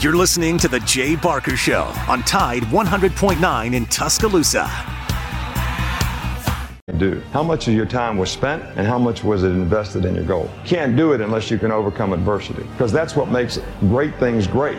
You're listening to The Jay Barker Show on Tide 100.9 in Tuscaloosa. Do. How much of your time was spent and how much was it invested in your goal? Can't do it unless you can overcome adversity because that's what makes great things great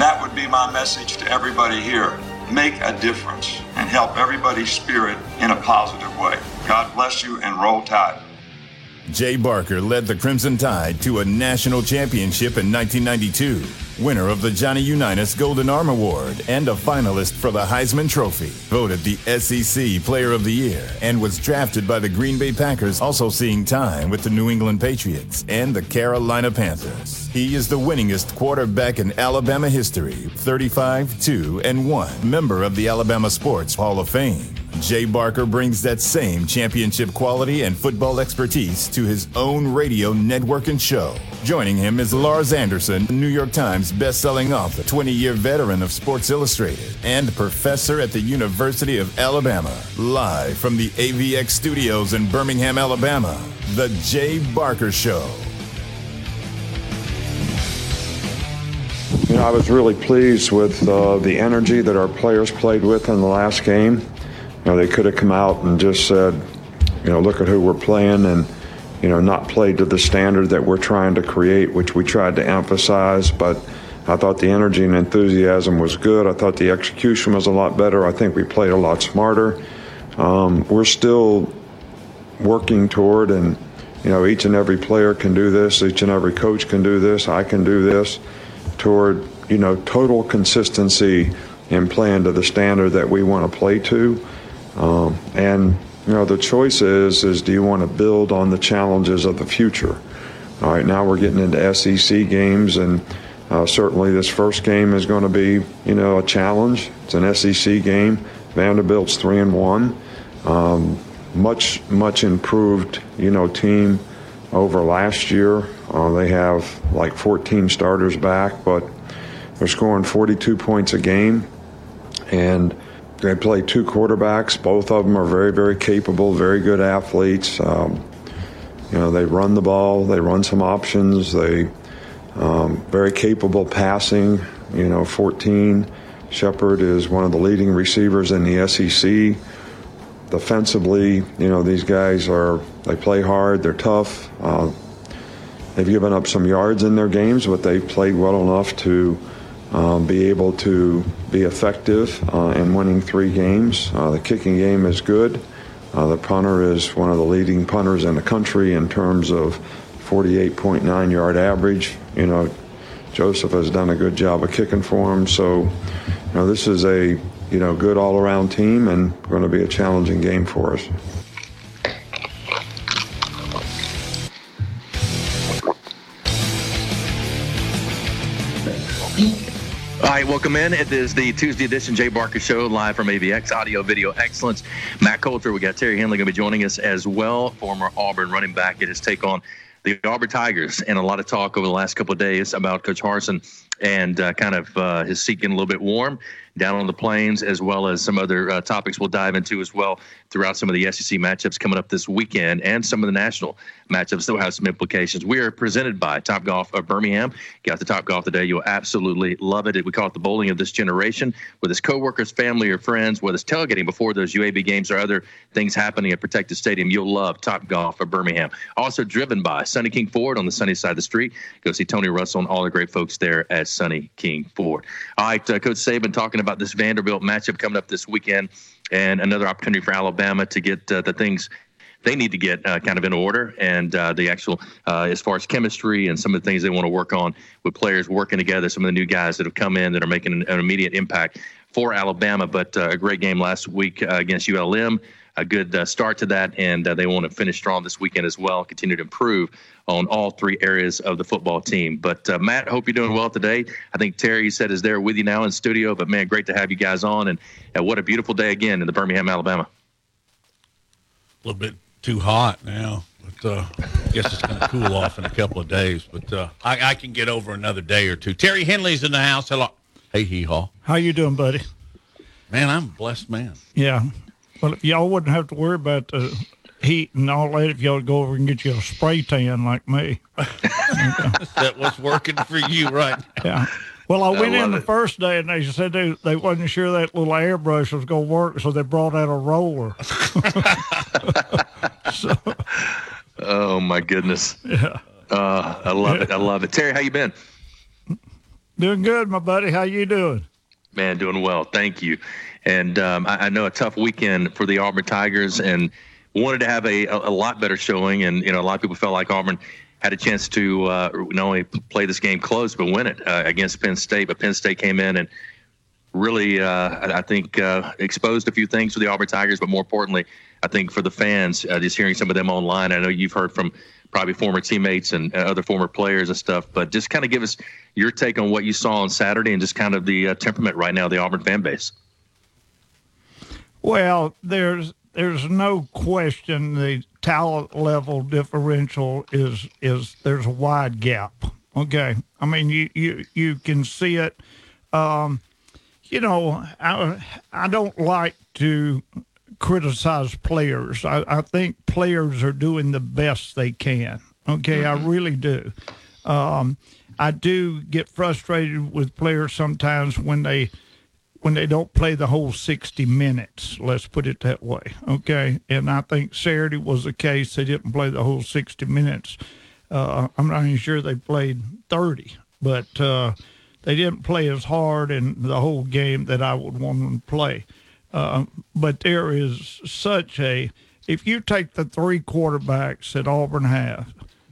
That would be my message to everybody here. Make a difference and help everybody's spirit in a positive way. God bless you and roll tide. Jay Barker led the Crimson Tide to a national championship in 1992, winner of the Johnny Unitas Golden Arm Award and a finalist for the Heisman Trophy, voted the SEC Player of the Year, and was drafted by the Green Bay Packers, also seeing time with the New England Patriots and the Carolina Panthers. He is the winningest quarterback in Alabama history, 35 2 and 1, member of the Alabama Sports Hall of Fame. Jay Barker brings that same championship quality and football expertise to his own radio network and show. Joining him is Lars Anderson, New York Times best-selling author, 20-year veteran of Sports Illustrated, and professor at the University of Alabama. Live from the AVX studios in Birmingham, Alabama, The Jay Barker Show. You know, I was really pleased with uh, the energy that our players played with in the last game. You know, they could have come out and just said, you know, look at who we're playing and, you know, not played to the standard that we're trying to create, which we tried to emphasize. But I thought the energy and enthusiasm was good. I thought the execution was a lot better. I think we played a lot smarter. Um, we're still working toward, and, you know, each and every player can do this, each and every coach can do this, I can do this, toward, you know, total consistency in playing to the standard that we want to play to. Um, and you know the choice is is do you want to build on the challenges of the future? All right, now we're getting into SEC games, and uh, certainly this first game is going to be you know a challenge. It's an SEC game. Vanderbilt's three and one, um, much much improved you know team over last year. Uh, they have like 14 starters back, but they're scoring 42 points a game, and they play two quarterbacks. Both of them are very, very capable, very good athletes. Um, you know, they run the ball, they run some options, they um, very capable passing. You know, 14. Sheppard is one of the leading receivers in the SEC. Defensively, you know, these guys are they play hard, they're tough. Uh, they've given up some yards in their games, but they've played well enough to um, be able to be effective uh, in winning three games. Uh, the kicking game is good. Uh, the punter is one of the leading punters in the country in terms of 48.9 yard average. You know, Joseph has done a good job of kicking for him. So, you know, this is a you know good all around team and going to be a challenging game for us. All right, welcome in. It is the Tuesday edition Jay Barker Show live from AVX Audio Video Excellence. Matt Coulter, we got Terry Henley going to be joining us as well, former Auburn running back. Get his take on the Auburn Tigers and a lot of talk over the last couple of days about Coach Harsin and uh, kind of uh, his seat getting a little bit warm down on the plains, as well as some other uh, topics we'll dive into as well throughout some of the SEC matchups coming up this weekend and some of the national matchups that will have some implications. We are presented by Top Golf of Birmingham. Got the Top Golf today. You'll absolutely love it. We call it the bowling of this generation. With his coworkers, family, or friends, whether it's tailgating before those UAB games or other things happening at Protective Stadium, you'll love Top Golf of Birmingham. Also driven by Sunny King Ford on the sunny side of the street. Go see Tony Russell and all the great folks there at Sunny King Ford. All right, uh, Coach Saban talking about this Vanderbilt matchup coming up this weekend and another opportunity for Alabama to get uh, the things they need to get uh, kind of in order. And uh, the actual uh, as far as chemistry and some of the things they want to work on with players working together some of the new guys that have come in that are making an, an immediate impact for alabama. But uh, a great game last week uh, against ulm a good uh, start to that and they want to finish strong this weekend as well continue to improve on all three areas of the football team but matt hope you're doing well today i think terry said is there with you now in studio but man great to have you guys on and what a beautiful day again in the birmingham alabama a little bit too hot now. But uh, I guess it's going to cool off in a couple of days. But uh, I, I, can get over another day or two. Terry Henley's in the house. Hello. Hey, hee haw. How you doing, buddy? Man, I'm a blessed man. Yeah. Well, if y'all wouldn't have to worry about the heat and all that if y'all go over and get you a spray tan like me. that was working for you, right? Yeah. Well, I went in the it. first day and they said they, they wasn't sure that little airbrush was going to work, so they brought out a roller. so, oh my goodness! Yeah, uh, I love yeah. it. I love it. Terry, how you been? Doing good, my buddy. How you doing? Man, doing well. Thank you. And um, I, I, know a tough weekend for the Auburn Tigers, and wanted to have a, a, a lot better showing. And you know, a lot of people felt like Auburn had a chance to uh, not only play this game close but win it uh, against Penn State. But Penn State came in and really, uh, I think, uh, exposed a few things for the Auburn Tigers. But more importantly, I think for the fans, uh, just hearing some of them online. I know you've heard from probably former teammates and other former players and stuff. But just kind of give us your take on what you saw on Saturday and just kind of the uh, temperament right now the Auburn fan base. Well, there's there's no question the talent level differential is is there's a wide gap. Okay, I mean you you you can see it. Um, you know, I I don't like to criticize players. I, I think players are doing the best they can. Okay, mm-hmm. I really do. Um, I do get frustrated with players sometimes when they when they don't play the whole 60 minutes. Let's put it that way. Okay. And I think Saturday was the case. They didn't play the whole 60 minutes. Uh, I'm not even sure they played 30, but uh, they didn't play as hard in the whole game that I would want them to play. Uh, but there is such a, if you take the three quarterbacks that Auburn has,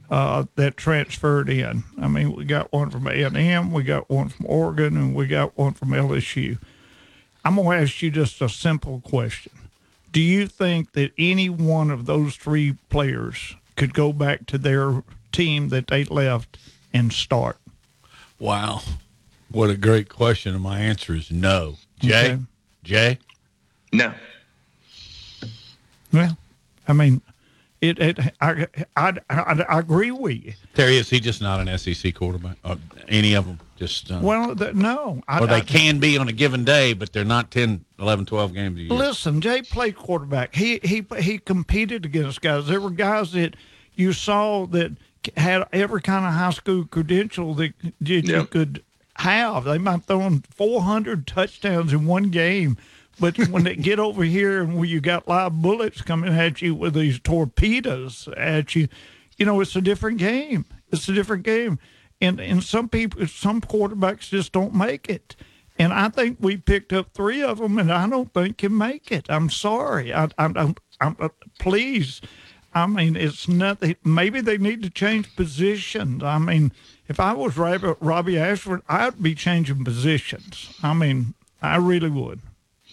uh, that transferred in. I mean, we got one from A&M, we got one from Oregon, and we got one from LSU. I'm going to ask you just a simple question. Do you think that any one of those three players could go back to their team that they left and start? Wow. What a great question. And my answer is no. Jay? Okay. Jay? No. Well, I mean, it, it I, I, I, I agree with you. Terry, is he just not an SEC quarterback? Or any of them? Just uh, well, the, no. I, or they I, can be on a given day, but they're not 10, 11, 12 games a year. Listen, Jay played quarterback. He he he competed against guys. There were guys that you saw that had every kind of high school credential that, that yep. you could have. They might throw 400 touchdowns in one game, but when they get over here and when you got live bullets coming at you with these torpedoes at you, you know, it's a different game. It's a different game and and some people, some quarterbacks just don't make it. And I think we picked up three of them, and I don't think can make it. I'm sorry. I, I, I'm, I'm, uh, please. I mean, it's nothing. Maybe they need to change positions. I mean, if I was Robby Ashford, I'd be changing positions. I mean, I really would.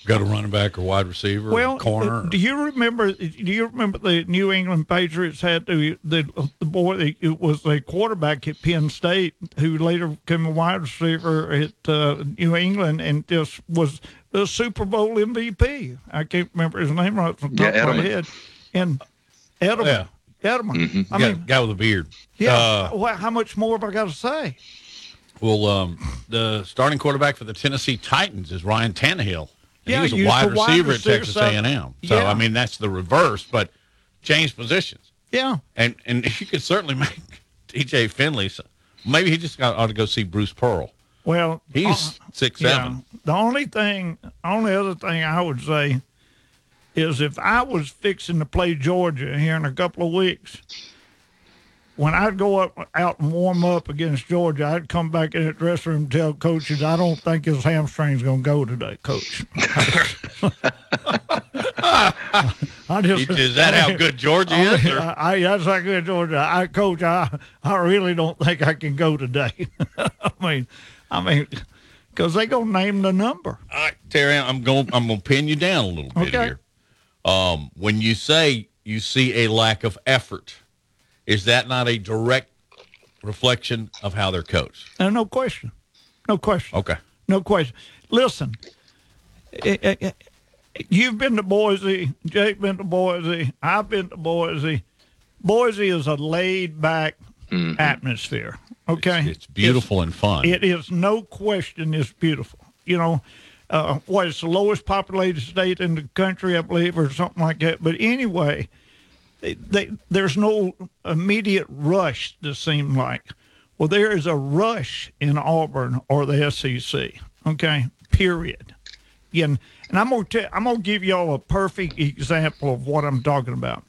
Got a running back or wide receiver, well, corner. Uh, do you remember? Do you remember the New England Patriots had the the, the boy? It was a quarterback at Penn State who later became a wide receiver at uh, New England and just was the Super Bowl MVP. I can't remember his name right from the top yeah, of my head. And Edelman. Yeah. Edelman. Mm-hmm. I mean, guy with a beard. Yeah. Uh, well, how much more have I got to say? Well, um, the starting quarterback for the Tennessee Titans is Ryan Tannehill. Yeah, he was a wide wide receiver at Texas so- A&M. So Yeah. I mean, that's the reverse, but changed positions. Yeah. And and you could certainly make TJ Finley. Maybe he just got ought to go see Bruce Pearl. Well, He's uh, six seven. Yeah. The only thing, only other thing I would say is if I was fixing to play Georgia here in a couple of weeks, when I'd go up out and warm up against Georgia, I'd come back in the dressing room and tell coaches, I don't think his hamstring's going to go today, coach. I just, Is that how good Georgia is? or- I, I, that's how good Georgia. I coach. I I really don't think I can go today. I mean, I mean, because they gonna name the number. All right, Terry, I'm going. I'm to pin you down a little bit Okay. here. Um, when you say you see a lack of effort, is that not a direct reflection of how they're coached? And no question, no question, Okay. no question. Listen, eh, eh, eh, you've been to Boise. Jake been to Boise. I've been to Boise. Boise is a laid back atmosphere. Okay, It's beautiful and fun. It is no question. It's beautiful. You know, uh, what it's the lowest populated state in the country, I believe, or something like that. But anyway, they, there's no immediate rush. To seem like, well, there is a rush in Auburn or the SEC. Okay, period. And, and I'm gonna tell, I'm gonna give y'all a perfect example of what I'm talking about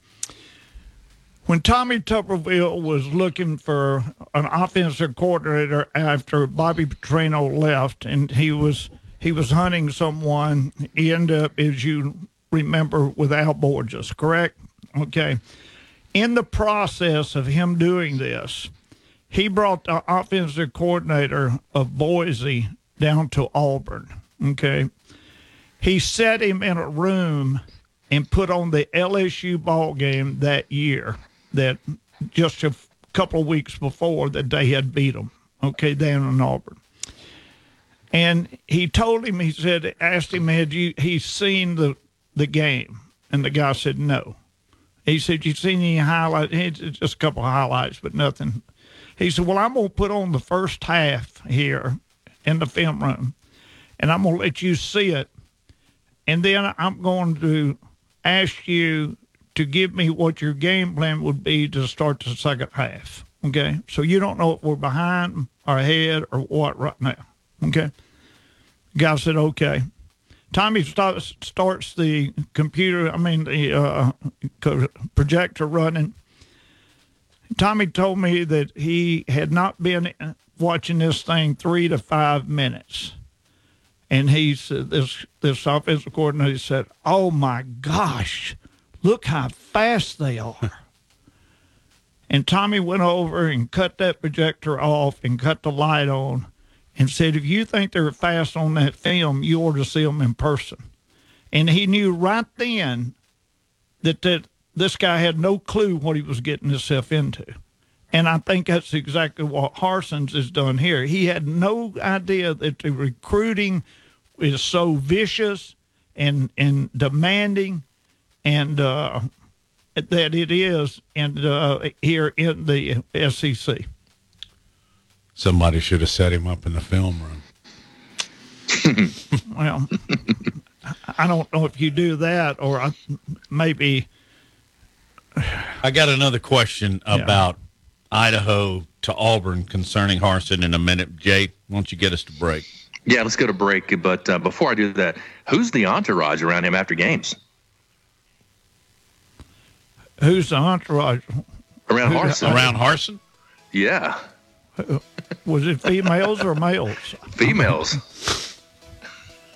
when Tommy Tuberville was looking for an offensive coordinator after Bobby Petrino left, and he was he was hunting someone, he ended up, as you remember, with Al Borges, correct? Okay. In the process of him doing this, he brought the offensive coordinator of Boise down to Auburn. Okay. He set him in a room and put on the LSU ball game that year that just a couple of weeks before that they had beat them, okay, down in Auburn. And he told him, he said, asked him, had you, he seen the, the game? And the guy said, no. He said, you seen any highlights? Just a couple of highlights, but nothing. He said, well, I'm going to put on the first half here in the film room, and I'm going to let you see it. And then I'm going to ask you to give me what your game plan would be to start the second half. Okay. So you don't know if we're behind or ahead or what right now. Okay. Guy said, okay. Tommy starts, starts the computer, I mean, the uh, projector running. Tommy told me that he had not been watching this thing three to five minutes. And he said, this, this offensive coordinator said, Oh my gosh, look how fast they are. and Tommy went over and cut that projector off and cut the light on and said, If you think they're fast on that film, you ought to see them in person. And he knew right then that, that this guy had no clue what he was getting himself into. And I think that's exactly what Harsin's has done here. He had no idea that the recruiting is so vicious and and demanding, and uh, that it is, and uh, here in the SEC. Somebody should have set him up in the film room. Well, I don't know if you do that, or I, maybe I got another question about Idaho to Auburn concerning Harsin in a minute. Jay, why don't you get us to break? Yeah, let's go to break. But uh, before I do that, who's the entourage around him after games? who's the entourage? Around Who- Harsin. Around Harsin? Yeah, Was it females or males? females.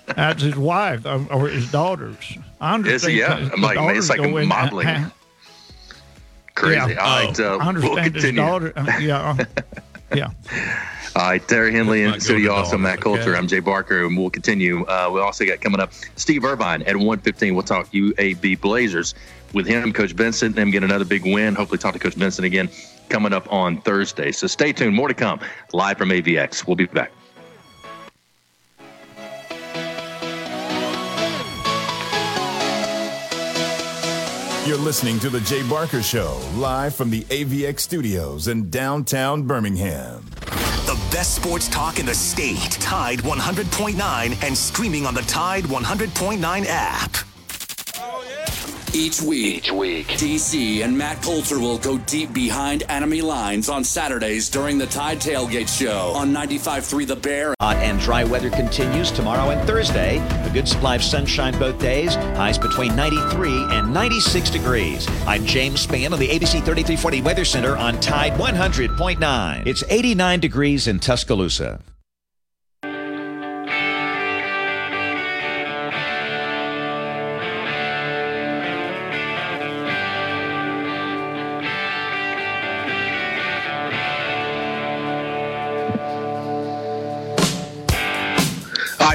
That's his wife or his daughters. I understand. he? Yeah. his I'm like, man, it's daughters like go in- modeling. Crazy. Yeah. All right, uh, I we'll understand his daughter. uh, yeah, yeah. All right, Terry Henley and Let's not City Awesome, Matt Coulter. okay? I'm Jay Barker, and we'll continue. Uh, we also got coming up Steve Irvine at 115. We'll talk UAB Blazers with him, Coach Vincent, them get another big win. Hopefully, talk to Coach Vincent again coming up on Thursday. So stay tuned. More to come live from AVX. We'll be back. You're listening to The Jay Barker Show, live from the AVX studios in downtown Birmingham. The best sports talk in the state. Tide 100.9 and streaming on the Tide 100.9 app. Each week, each week, DC and Matt Coulter will go deep behind enemy lines on Saturdays during the Tide Tailgate Show on 95.3 The Bear. Hot and dry weather continues tomorrow and Thursday. A good supply of sunshine both days. Highs between 93 and 96 degrees. I'm James Spann on the ABC 3340 Weather Center on Tide 100.9. It's 89 degrees in Tuscaloosa.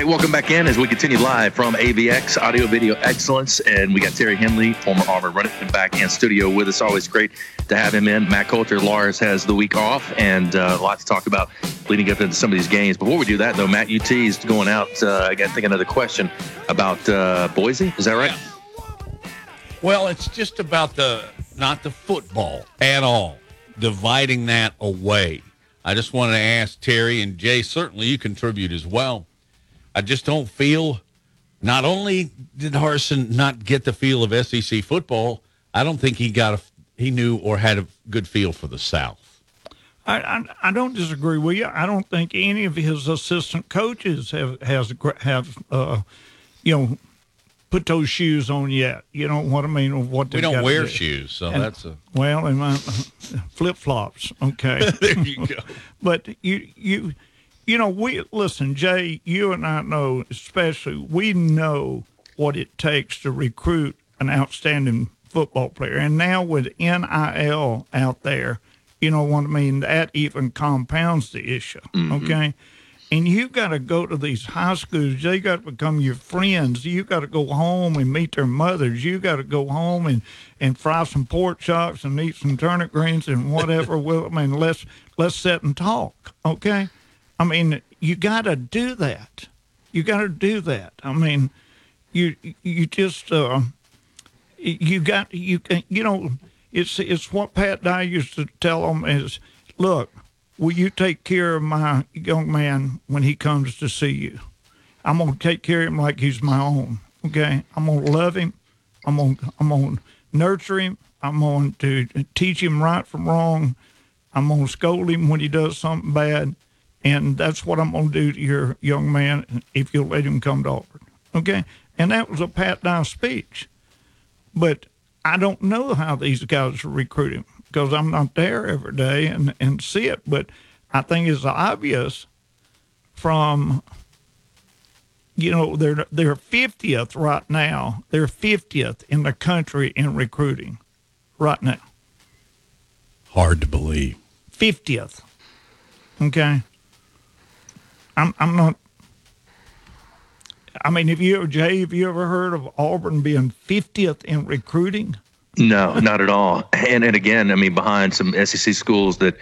Welcome back in as we continue live from AVX Audio Video Excellence, and we got Terry Henley, former Auburn running back, in studio with us. Always great to have him in. Matt Coulter, Lars has the week off, and uh, a lot to talk about leading up into some of these games. Before we do that, though, Matt, UT is going out. Uh, again, think another question about uh, Boise. Is that right? Well, it's just about the not the football at all, dividing that away. I just wanted to ask Terry and Jay. Certainly, you contribute as well. I just don't feel. Not only did Harsin not get the feel of SEC football, I don't think he got a he knew or had a good feel for the South. I, I, I don't disagree with you. I don't think any of his assistant coaches have has have uh, you know put those shoes on yet. You know what I mean? What we don't wear do. shoes, so and, that's a well, flip flops. Okay, there you go. but you you you know, we listen, Jay, you and I know, especially, we know what it takes to recruit an outstanding football player. And now with NIL out there, you know what I mean? That even compounds the issue. Mm-hmm. Okay. And you got to go to these high schools. They got to become your friends. You got to go home and meet their mothers. You got to go home and, and fry some pork chops and eat some turnip greens and whatever. well, I mean, let's let's sit and talk. Okay. I mean, you got to do that. You got to do that. I mean, you you just uh, you got you can you know it's it's what Pat and I used to tell them is look, will you take care of my young man when he comes to see you? I'm gonna take care of him like he's my own. Okay, I'm gonna love him. I'm gonna I'm gonna nurture him. I'm going to teach him right from wrong. I'm gonna scold him when he does something bad and that's what I'm going to do to your young man if you'll let him come to Auburn. Okay? And that was a Pat Dye speech. But I don't know how these guys are recruiting because I'm not there every day and, and see it. But I think it's obvious from, you know, they're, they're 50th right now. They're 50th in the country in recruiting right now. Hard to believe. 50th. Okay. I'm I'm not. I mean, have you, Jay, have you ever heard of Auburn being 50th in recruiting? No, not at all. And and again, I mean, behind some SEC schools that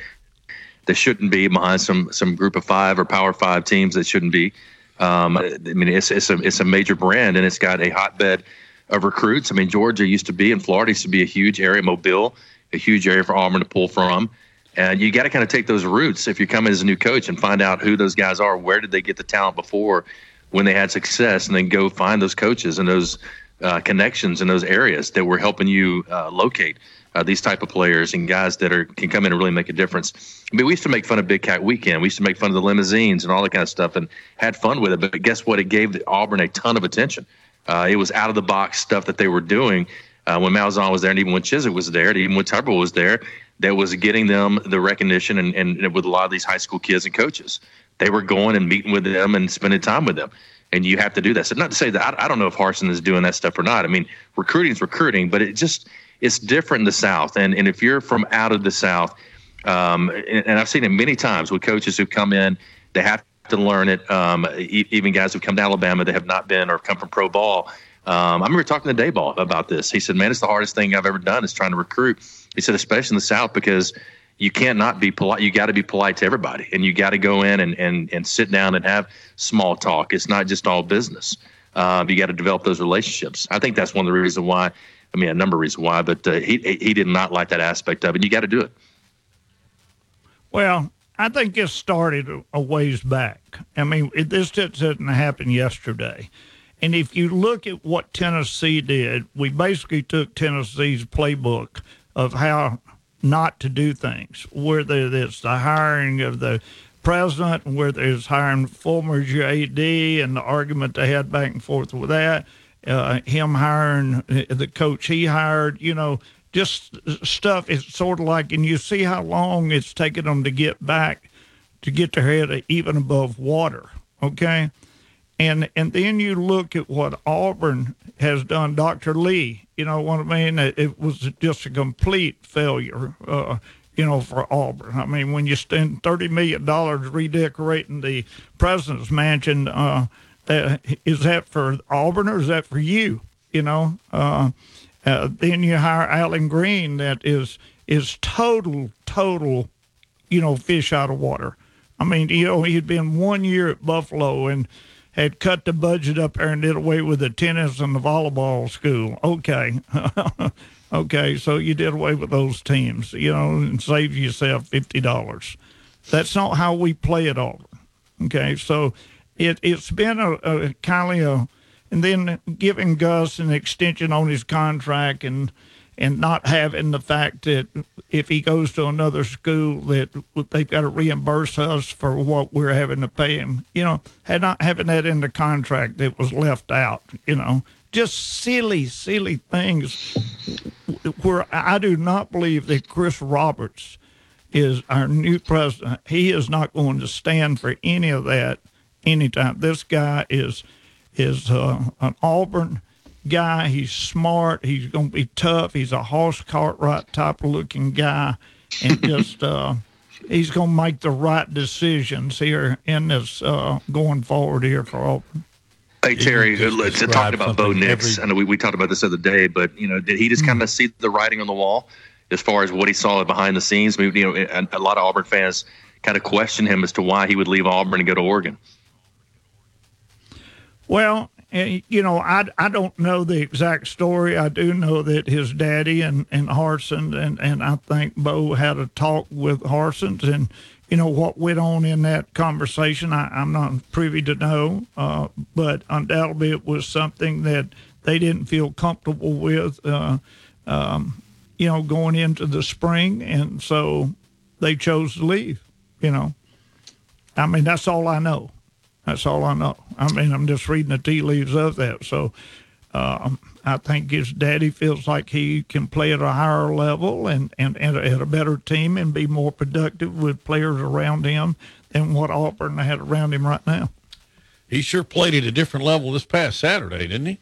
that shouldn't be, behind some some Group of Five or Power Five teams that shouldn't be. Um, I mean, it's it's a it's a major brand, and it's got a hotbed of recruits. I mean, Georgia used to be, and Florida used to be a huge area, Mobile, a huge area for Auburn to pull from. And you got to kind of take those roots if you're coming as a new coach and find out who those guys are. Where did they get the talent before when they had success? And then go find those coaches and those uh, connections in those areas that were helping you uh, locate uh, these type of players and guys that are can come in and really make a difference. I mean, we used to make fun of Big Cat Weekend. We used to make fun of the limousines and all that kind of stuff and had fun with it. But guess what? It gave Auburn a ton of attention. Uh, it was out of the box stuff that they were doing. Uh, when Malzahn was there, and even when Chizik was there, and even when Tuberville was there, that was getting them the recognition and, and with a lot of these high school kids and coaches. They were going and meeting with them and spending time with them. And you have to do that. So not to say that I, I don't know if Harsin is doing that stuff or not. I mean, recruiting is recruiting, but it just it's different in the South. And and if you're from out of the South, um, and, and I've seen it many times with coaches who come in, they have to learn it. Um, even guys who come to Alabama, they have not been or come from pro ball. Um, I remember talking to Daboll about this. He said, "Man, it's the hardest thing I've ever done is trying to recruit." He said, especially in the South, because you can't not be polite. You got to be polite to everybody, and you got to go in and, and and sit down and have small talk. It's not just all business. Uh, you got to develop those relationships. I think that's one of the reasons why. I mean, a number of reasons why, but uh, he he did not like that aspect of it. You got to do it. Well, I think it started a ways back. I mean, it, this didn't happen yesterday. And if you look at what Tennessee did, we basically took Tennessee's playbook of how not to do things, whether it's the hiring of the president, whether it's hiring former JD and the argument they had back and forth with that, uh, him hiring the coach he hired, you know, just stuff. It's sort of like, and you see how long it's taken them to get back to get their head even above water. Okay. And and then you look at what Auburn has done. Dr. Lee, you know what I mean? It, was just a complete failure, uh, you know, for Auburn. I mean, when you spend thirty million dollars redecorating the president's mansion, uh, uh, is that for Auburn or is that for you? You know. Uh, uh, then you hire Allen Greene. that is is total, total, you know, fish out of water. I mean, you know, he'd been one year at Buffalo and had cut the budget up there and did away with the tennis and the volleyball school. Okay. okay, so you did away with those teams, you know, and saved yourself $50. That's not how we play it all. Okay, so it, it's been a, a kind of a, and then giving Gus an extension on his contract and – and not having the fact that if he goes to another school that they've got to reimburse us for what we're having to pay him. You know, had not having that in the contract that was left out. You know, just silly, silly things. Where I do not believe that Chris Roberts is our new president. He is not going to stand for any of that anytime. This guy is is uh, an Auburn guy. He's smart. He's going to be tough. He's a horse cart right type of looking guy, and just uh, he's going to make the right decisions here in this uh, going forward here for Auburn. Hey Terry, let's talk about Bo Nix. Every... I know we, we talked about this the other day, but you know, did he just mm-hmm. kind of see the writing on the wall as far as what he saw behind the scenes? I mean, you know, a, a lot of Auburn fans kind of question him as to why he would leave Auburn and go to Oregon. Well, you know, I, I don't know the exact story. I do know that his daddy and, and Harsin and, and I think Bo had a talk with Harsin's and, you know, what went on in that conversation, I, I'm not privy to know. Uh, but undoubtedly it was something that they didn't feel comfortable with, uh, um, you know, going into the spring. And so they chose to leave, you know. I mean, that's all I know. That's all I know. I mean, I'm just reading the tea leaves of that. So um, I think his daddy feels like he can play at a higher level and, and, and at a better team and be more productive with players around him than what Auburn had around him right now. He sure played at a different level this past Saturday, didn't he?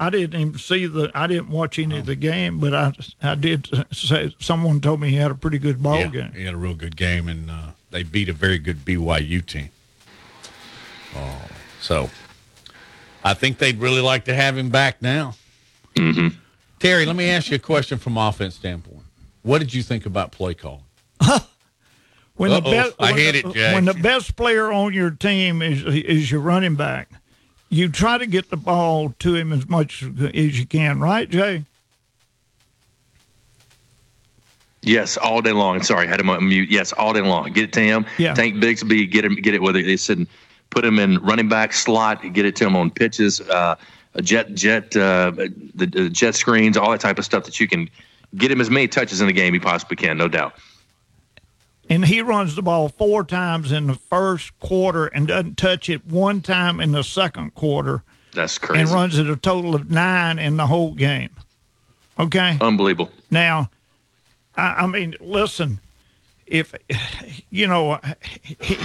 I didn't even see the. I didn't watch any of the game, but I I did say someone told me he had a pretty good ball yeah, game. He had a real good game, and uh, they beat a very good BYU team. Oh, so I think they'd really like to have him back now. Mm-hmm. Terry, let me ask you a question from offense standpoint. What did you think about play calling? when Uh-oh, the best, I hit it, Jack. When the best player on your team is is your running back, you try to get the ball to him as much as you can, right, Jay? Yes, all day long. Sorry, I had him on mute. Yes, all day long. Get it to him. Yeah. Tank Bigsby, get him, get it whether it's in put him in running back slot, get it to him on pitches, uh, jet jet uh, the, the, jet screens, all that type of stuff that you can get him as many touches in the game he possibly can, no doubt. And he runs the ball four times in the first quarter and doesn't touch it one time in the second quarter. That's crazy. And runs it a total of nine in the whole game. Okay. Unbelievable. Now, I, I mean, listen, if you know, he,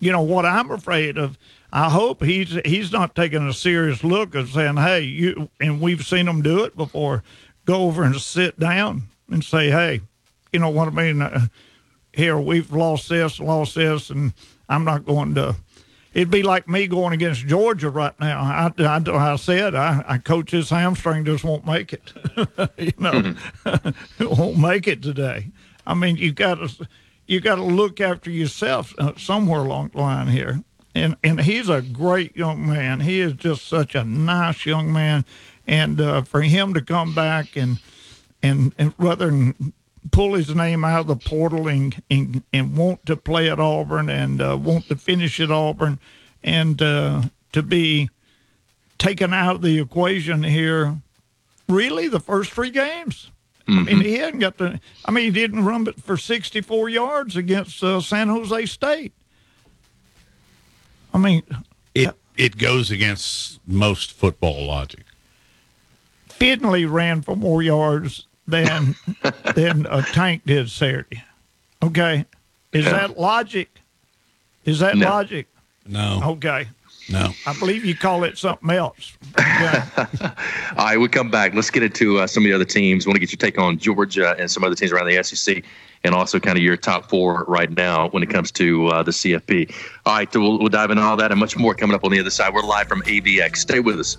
you know what I'm afraid of. I hope he's he's not taking a serious look at saying, "Hey, you," and we've seen him do it before. Go over and sit down and say, "Hey, you know what I mean? Uh, here we've lost this, lost this, and I'm not going to." It'd be like me going against Georgia right now. I, I, I said I, I coach this hamstring just won't make it. you know, mm-hmm. won't make it today. I mean, you got to you got to look after yourself uh, somewhere along the line here. And and he's a great young man. He is just such a nice young man, and uh, for him to come back and and and rather than pull his name out of the portal and and, and want to play at Auburn and uh, want to finish at Auburn, and uh, to be taken out of the equation here. Really, the first three games. Mm-hmm. I mean, he hadn't got the. I mean, he didn't run it for 64 yards against uh, San Jose State. I mean, it it goes against most football logic. Finley ran for more yards than than a tank did Saturday. Okay, is yeah. that logic? Is that no. logic? No. Okay. No. I believe you call it something else. Okay. All right, we come back. Let's get into uh, some of the other teams. I want to get your take on Georgia and some other teams around the SEC, and also kind of your top four right now when it comes to uh, the CFP. All right, we'll, we'll dive into all that and much more coming up on the other side. We're live from AVX. Stay with us.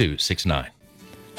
1269.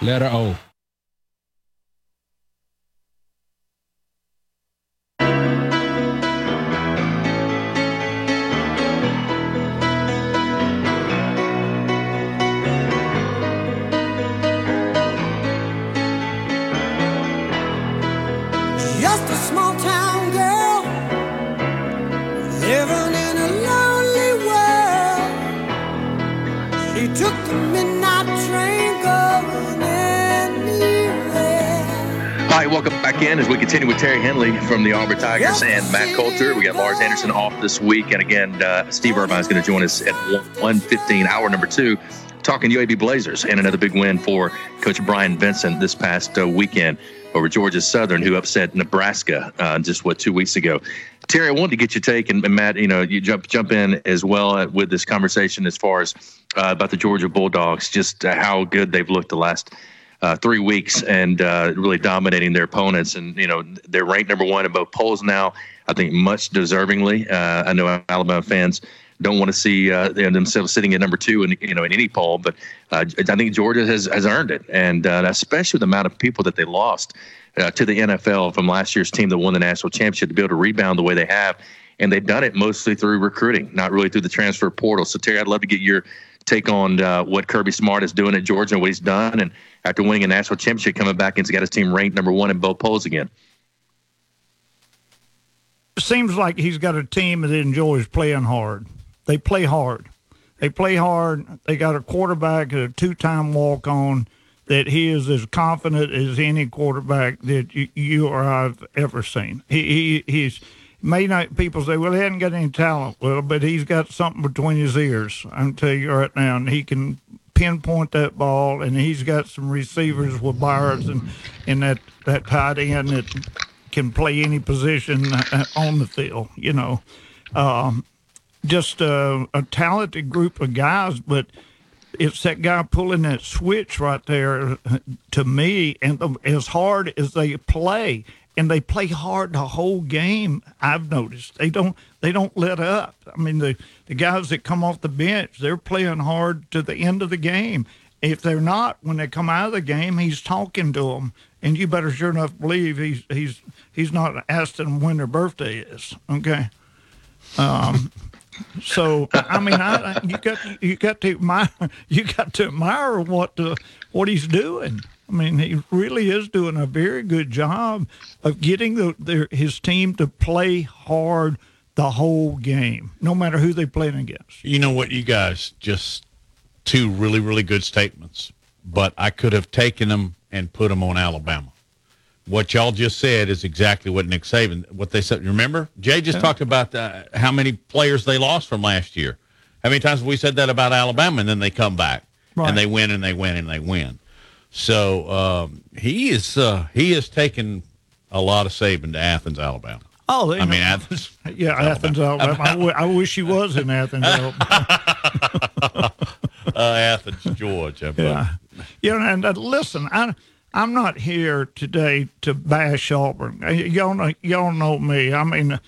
Letter O. welcome back in as we continue with Terry Henley from the Auburn Tigers and Matt Coulter. We got Lars Anderson off this week, and again, uh, Steve Irvine is going to join us at 1:15, hour number two, talking UAB Blazers and another big win for Coach Bryant Vincent this past uh, weekend over Georgia Southern, who upset Nebraska uh, just what two weeks ago. Terry, I wanted to get your take, and, and Matt, you know, you jump jump in as well uh, with this conversation as far as uh, about the Georgia Bulldogs, just uh, how good they've looked the last uh, three weeks and uh, really dominating their opponents. And, you know, they're ranked number one in both polls now, I think much deservingly. Uh, I know Alabama fans don't want to see uh, themselves sitting at number two in, you know, in any poll, but uh, I think Georgia has, has earned it. And uh, especially the amount of people that they lost uh, to the NFL from last year's team that won the national championship to be able to rebound the way they have. And they've done it mostly through recruiting, not really through the transfer portal. So, Terry, I'd love to get your take on uh, what Kirby Smart is doing at Georgia and what he's done. And after winning a national championship, coming back and he's got his team ranked number one in both polls again. Seems like he's got a team that enjoys playing hard. They play hard. They play hard. They got a quarterback, a two-time walk-on, that he is as confident as any quarterback that you, you or I've ever seen. He, he he's may not people say, well, he hasn't got any talent. Well, but he's got something between his ears. I'm tell you right now, and he can pinpoint that ball, and he's got some receivers with Byers and and that that tight end that can play any position uh, on the field. You know, um, just a, a talented group of guys, but it's that guy pulling that switch right there to me. And as hard as they play, and they play hard the whole game. I've noticed they don't they don't let up. I mean the the guys that come off the bench, they're playing hard to the end of the game. If they're not, when they come out of the game, he's talking to them, and you better sure enough believe he's he's he's not asking them when their birthday is. Okay. Um, so I mean, I, you got you got to admire you got to admire what uh, what he's doing. I mean, he really is doing a very good job of getting the, their, his team to play hard the whole game, no matter who they're playing against. You know what, you guys, just two really, really good statements, but I could have taken them and put them on Alabama. What y'all just said is exactly what Nick Saban, what they said. Remember, Jay just Yeah. talked about the, how many players they lost from last year. How many times have we said that about Alabama, and then they come back Right. and they win and they win and they win. So um, he is uh, he has taken a lot of Saban to Athens, Alabama. Oh, they I mean. Athens. Yeah, Athens, Alabama. I, w- I wish he was in Athens, Alabama. uh, Athens, Georgia. But Yeah. You know, and uh, listen, I, I'm not here today to bash Auburn. Uh, Y'all know, y'all know me. I mean,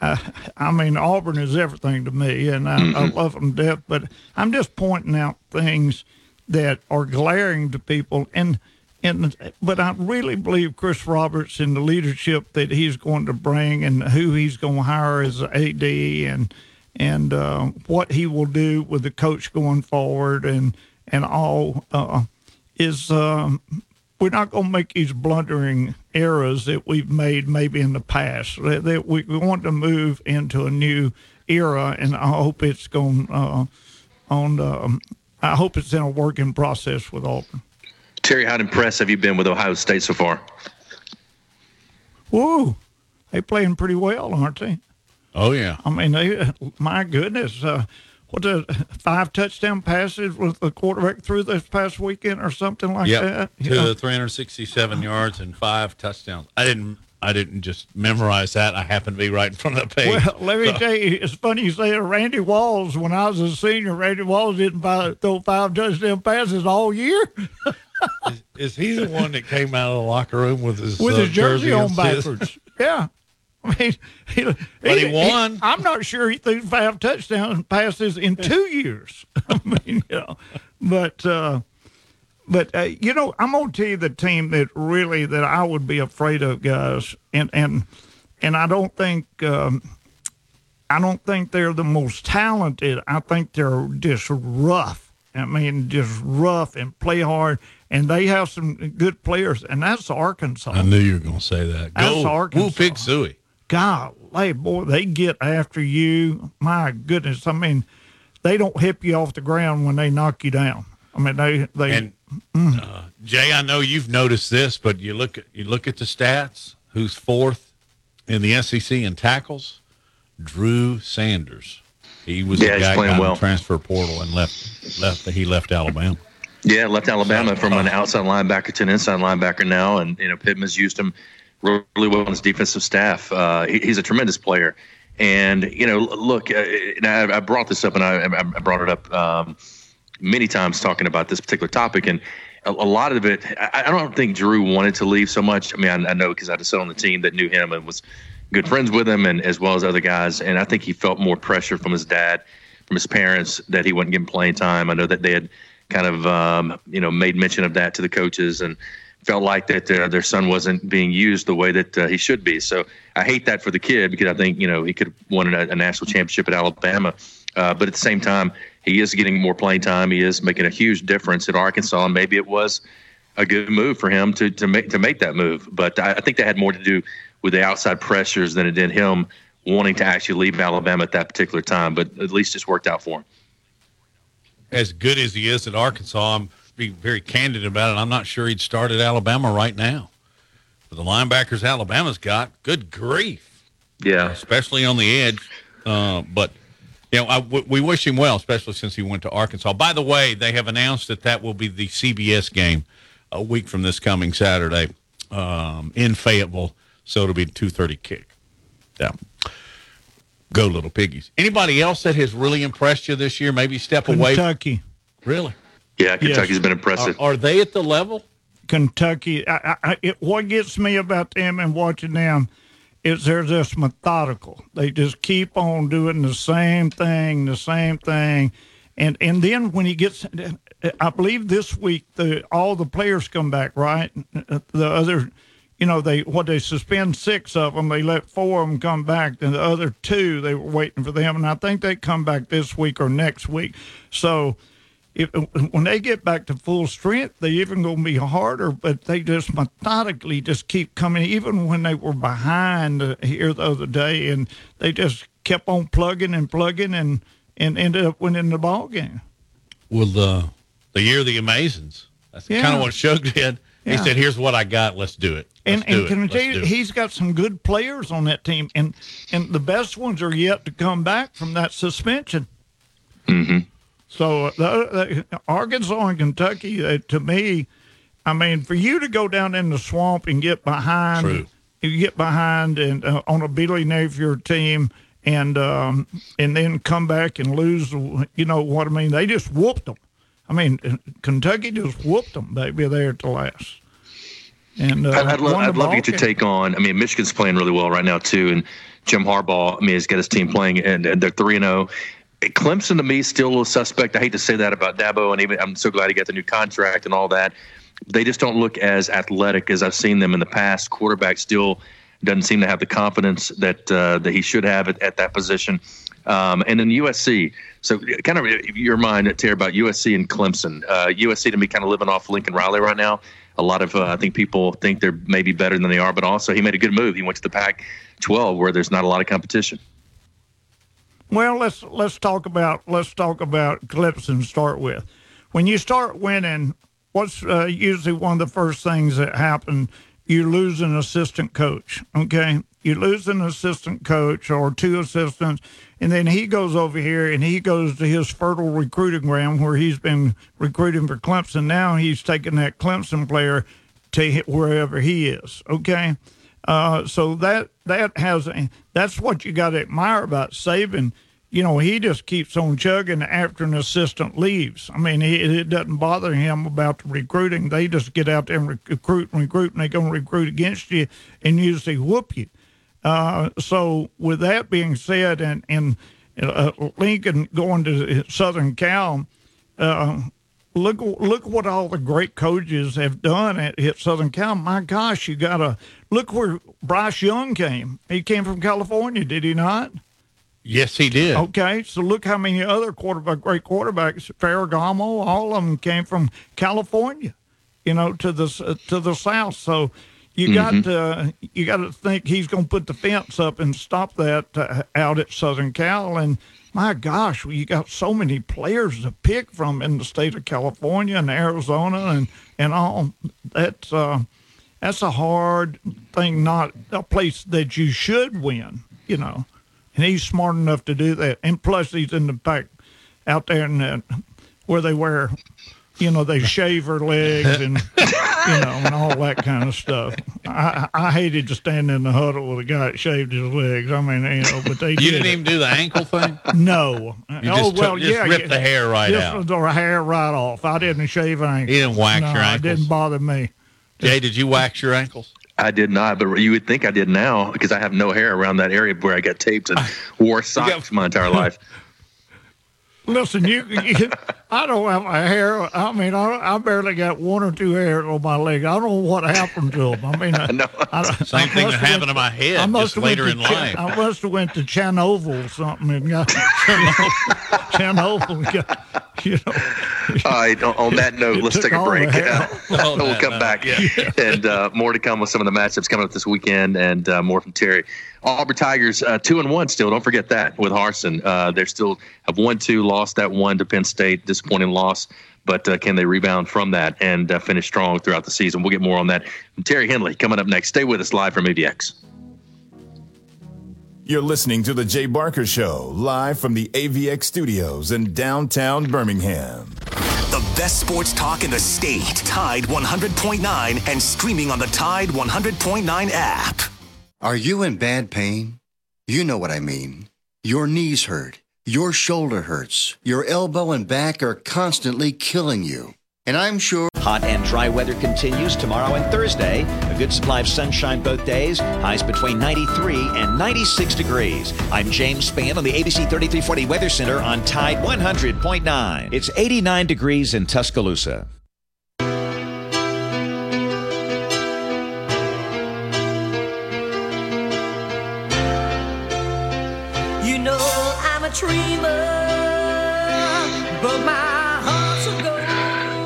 uh, I mean, Auburn is everything to me, and I, I love them to death. But I'm just pointing out things that are glaring to people, and and but I really believe Chris Roberts in the leadership that he's going to bring, and who he's going to hire as AD, and and uh, what he will do with the coach going forward, and and all uh, is um, we're not going to make these blundering errors that we've made maybe in the past. That, that we, we want to move into a new era, and I hope it's going uh, on. Um, I hope it's in a working process with Auburn. Terry, how impressed have you been with Ohio State so far? Whoa, they playing pretty well, aren't they? Oh yeah. I mean, they, my goodness, uh, what the five touchdown passes with the quarterback threw this past weekend or something like Yep, that. to Yeah. 367 yards and five touchdowns. I didn't. I didn't just memorize that. I happened to be right in front of the page. Well, let me So- tell you, it's funny you say. Randy Walls, when I was a senior, Randy Walls didn't buy, throw five touchdown passes all year Is he the one that came out of the locker room with his with uh, his jersey on and says- backwards. yeah. I mean, he, But he won. I'm not sure he threw five touchdown passes in two years. I mean, you know, but uh, but uh, you know, I'm gonna tell you the team that really that I would be afraid of, guys, and and and I don't think um, I don't think they're the most talented. I think they're just rough. I mean, just rough and play hard, and they have some good players, and that's Arkansas. I knew you were going to say that. That's Go, Arkansas. Woo Pig Sooie. golly, boy, they get after you. My goodness, I mean, they don't hip you off the ground when they knock you down. I mean, they they. And uh, Jay, I know you've noticed this, but you look at you look at the stats. Who's fourth in the SEC in tackles? Drew Sanders. He was Yeah, the guy playing well. the transfer portal and left left. He left Alabama. Yeah, left Alabama from an outside linebacker to an inside linebacker now, and you know Pittman's used him really well on his defensive staff. Uh, he, he's a tremendous player, and you know, look, uh, and I, I brought this up, and I, I brought it up um, many times talking about this particular topic, and a, a lot of it, I, I don't think Drew wanted to leave so much. I mean, I, I know because I had sit on the team that knew him and was good friends with him, and as well as other guys, and I think he felt more pressure from his dad, from his parents, that he wasn't getting playing time. I know that they had kind of um, you know made mention of that to the coaches and felt like that their, their son wasn't being used the way that uh, he should be. So I hate that for the kid because I think you know he could have won a, a national championship at Alabama, uh, but at the same time he is getting more playing time. He is making a huge difference at Arkansas, and maybe it was a good move for him to to make to make that move. But I, I think that had more to do with the outside pressures than it did him wanting to actually leave Alabama at that particular time. But at least it's worked out for him. As good as he is at Arkansas, I'm being very candid about it. I'm not sure he'd start at Alabama right now. For the linebackers Alabama's got, good grief. Yeah, especially on the edge. Uh, but you know, I, w- we wish him well, especially since he went to Arkansas. By the way, they have announced that that will be the CBS game a week from this coming Saturday um, in Fayetteville. So it'll be a two thirty kick. Yeah. Go little piggies. Anybody else that has really impressed you this year? Maybe step away. Kentucky. Really? Yeah, Kentucky's been impressive. Are, are they at the level? Kentucky. I, I, I- it, what gets me about them and watching them is they're just methodical. They just keep on doing the same thing, the same thing, and and then when he gets, I believe this week the all the players come back, right? The other. You know, they what they suspend six of them. They let four of them come back, and the other two they were waiting for them. And I think they come back this week or next week. So, if, when they get back to full strength, they even going to be harder, but they just methodically just keep coming, even when they were behind uh, here the other day, and they just kept on plugging and plugging and, and ended up winning the ball game. Well, the the year of the Amazins. That's Yeah. kind of what Shug did. He Yeah. said, "Here's what I got. Let's do it." And Let's do and it. can I tell you, he's got some good players on that team, and and the best ones are yet to come back from that suspension. Mm-hmm. So uh, the, the, Arkansas and Kentucky, uh, to me, I mean, for you to go down in the swamp and get behind, True. you get behind and uh, on a Billy Napier team, and um, and then come back and lose. You know what I mean? They just whooped them. I mean, uh, Kentucky just whooped them, baby, there at the last. And uh, I'd, I'd, love, won the I'd love to get your take on. I mean, Michigan's playing really well right now too, and Jim Harbaugh. I mean, has got his team playing, and, and they're three and zero. Clemson to me still a little suspect. I hate to say that about Dabo, and even I'm so glad he got the new contract and all that. They just don't look as athletic as I've seen them in the past. Quarterback still doesn't seem to have the confidence that uh, that he should have at, at that position. Um, and then USC. So, kind of your mind, Terry, about USC and Clemson. Uh, USC to me, kind of living off Lincoln Riley right now. A lot of uh, I think people think they're maybe better than they are, but also he made a good move. He went to the Pac-12 where there's not a lot of competition. Well, let's let's talk about let's talk about Clemson. Start with when you start winning. What's uh, usually one of the first things that happen you lose an assistant coach. Okay, you lose an assistant coach or two assistants, and then he goes over here and he goes to his fertile recruiting ground where he's been recruiting for Clemson. Now he's taking that Clemson player to wherever he is. Okay, uh, so that that has that's what you got to admire about Saban you know, he just keeps on chugging after an assistant leaves. I mean, he, it doesn't bother him about the recruiting. They just get out there and recruit and recruit, and they're going to recruit against you and usually whoop you. Uh, so, with that being said, and, and uh, Lincoln going to Southern Cal, uh, look look what all the great coaches have done at, at Southern Cal. My gosh, you got to look where Bryce Young came. He came from California, did he not? Yes, he did. Okay, so look how many other quarterback, great quarterbacks, Ferragamo, all of them came from California, you know, to the uh, to the south. So you mm-hmm. got to you got to think he's going to put the fence up and stop that uh, out at Southern Cal. And my gosh, you got so many players to pick from in the state of California and Arizona and and all. That's uh, that's a hard thing, not a place that you should win, you know and he's smart enough to do that. And plus, he's in the back out there in that where they wear, you know, they shave her legs and you know and all that kind of stuff. I, I hated to stand in the huddle with a guy that shaved his legs. I mean, you know, but they you did didn't it. even do the ankle thing. No. You oh just well, took- just yeah, ripped yeah. the hair right just out. The hair right off. I didn't shave an ankle. You didn't wax no, your It ankles? didn't bother me. Jay, did you wax your ankles? I did not, but you would think I did now because I have no hair around that area where I got taped and wore socks my entire life. Listen, you, you I don't have a hair. I mean, I, I barely got one or two hairs on my leg. I don't know what happened to them. I mean, I, know. I, Same thing that happened to my head I must just have went later to in Chan- life. I must have went to Chanoval or something and got Chanoval. Got, you know, All right. On, on that note, It let's take a break. hair. Uh, we'll come back and uh, more to come with some of the matchups coming up this weekend, and uh, more from Terry. Auburn Tigers uh, two and one still. Don't forget that with Harsin. Uh, they still have won two, lost that one to Penn State. Disappointing loss. But uh, can they rebound from that and uh, finish strong throughout the season? We'll get more on that from Terry Henley coming up next. Stay with us live from AVX. You're listening to The Jay Barker Show, live from the AVX studios in downtown Birmingham. The best sports talk in the state. Tide 100.9 and streaming on the Tide 100.9 app. Are you in bad pain? You know what I mean. Your knees hurt. Your shoulder hurts. Your elbow and back are constantly killing you. And I'm sure. Hot and dry weather continues tomorrow and Thursday. A good supply of sunshine both days. Highs between 93 and 96 degrees. I'm James Spann on the ABC 3340 Weather Center on Tide 100.9. It's 89 degrees in Tuscaloosa.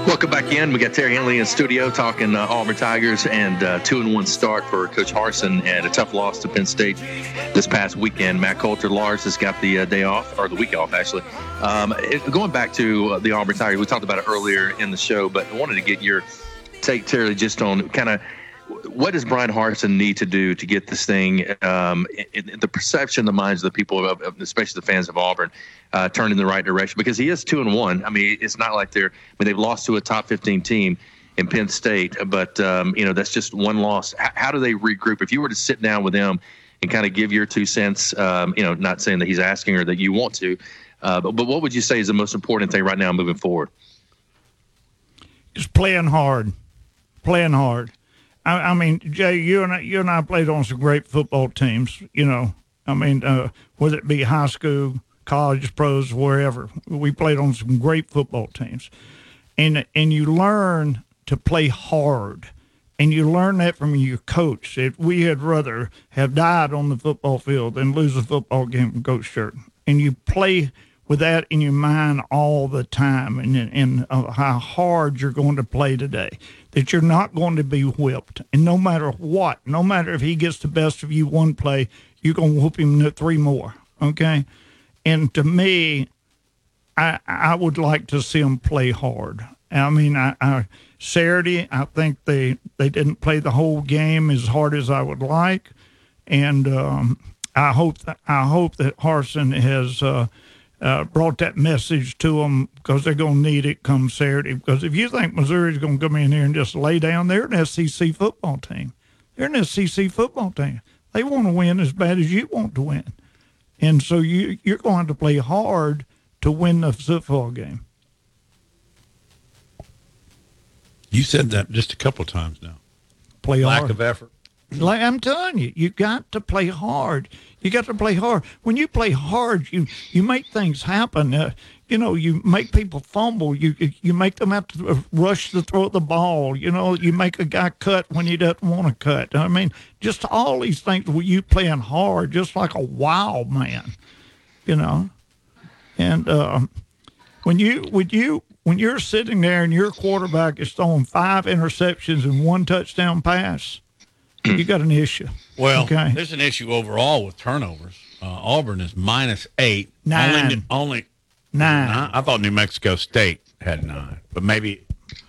Welcome back in. We got Terry Henley in studio talking uh, Auburn Tigers and uh, two and one start for Coach Harsin and a tough loss to Penn State this past weekend. Matt Coulter, Lars has got the uh, day off or the week off actually. Um, it- going back to uh, the Auburn Tigers, we talked about it earlier in the show, but I wanted to get your take, Terry, just on kind of what does Bryan Harsin need to do to get this thing, um, in, in the perception, the minds of the people, of, of- especially the fans of Auburn, uh, turned in the right direction? Because he is two and one. I mean, it's not like they're. I mean, they've lost to a top fifteen team in Penn State, but um, you know that's just one loss. H- how do they regroup? If you were to sit down with them and kind of give your two cents, um, you know, not saying that he's asking or that you want to, uh, but, but what would you say is the most important thing right now moving forward? just playing hard, playing hard. I, I mean, Jay, you and I, you and I played on some great football teams. You know, I mean, uh, whether it be high school, college, pros, wherever, we played on some great football teams, and and you learn to play hard. And you learn that from your coach. That we had rather have died on the football field than lose a football game from Coach Shirton. And you play with that in your mind all the time and, and uh, how hard you're going to play today. That you're not going to be whipped. And no matter what, no matter if he gets the best of you one play, you're going to whoop him three more. Okay? And to me, I, I would like to see him play hard. I mean, I, I Saturday, I think they they didn't play the whole game as hard as I would like, and um, I hope that, I hope that Harsin has. Uh, uh, brought that message to them because they're going to need it come Saturday. Because if you think Missouri's going to come in here and just lay down, they're an SEC football team. They're an SEC football team. They want to win as bad as you want to win, and so you you're going to play hard to win the football game. You said that just a couple times now. Play Lack hard. of effort. Like I'm telling you, you got to play hard. You got to play hard. When you play hard, you you make things happen. Uh, you know, you make people fumble. You you make them have to rush to throw the ball. You know, you make a guy cut when he doesn't want to cut. I mean, just all these things with you playing hard, just like a wild man. You know, and uh, when you when you when you're sitting there and your quarterback is throwing five interceptions and one touchdown pass, you got an issue. Well, okay. there's an issue overall with turnovers. Uh, Auburn is minus eight. Nine. Only, only Nine. I thought New Mexico State had nine, but maybe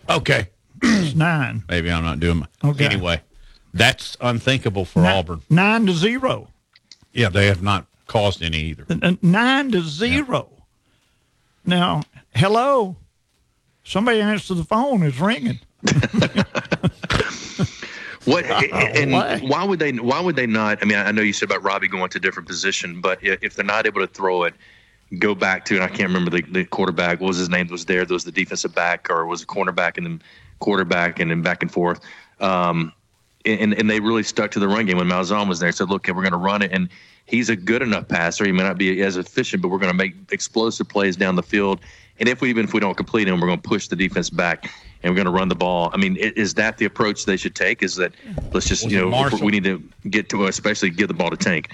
okay. It's nine. Maybe I'm not doing my Okay. anyway. That's unthinkable for Auburn. Nine to zero. Yeah, they have not caused any either. Nine to zero. Now, hello. Somebody answer the phone. It's ringing. What and why would they? Why would they not? I mean, I know you said about Robby going to a different position, but if they're not able to throw it, go back to and I can't remember the, the quarterback. What was his name? Was there? There was the defensive back, or was it cornerback and then quarterback and then back and forth. Um, and and they really stuck to the run game when Malzahn was there. Said, look, we're going to run it, and he's a good enough passer. He may not be as efficient, but we're going to make explosive plays down the field. And if we even if we don't complete him, we're going to push the defense back and we're going to run the ball. I mean, is that the approach they should take? Is that let's just you know Marshall? we need to get to especially give the ball to Tank.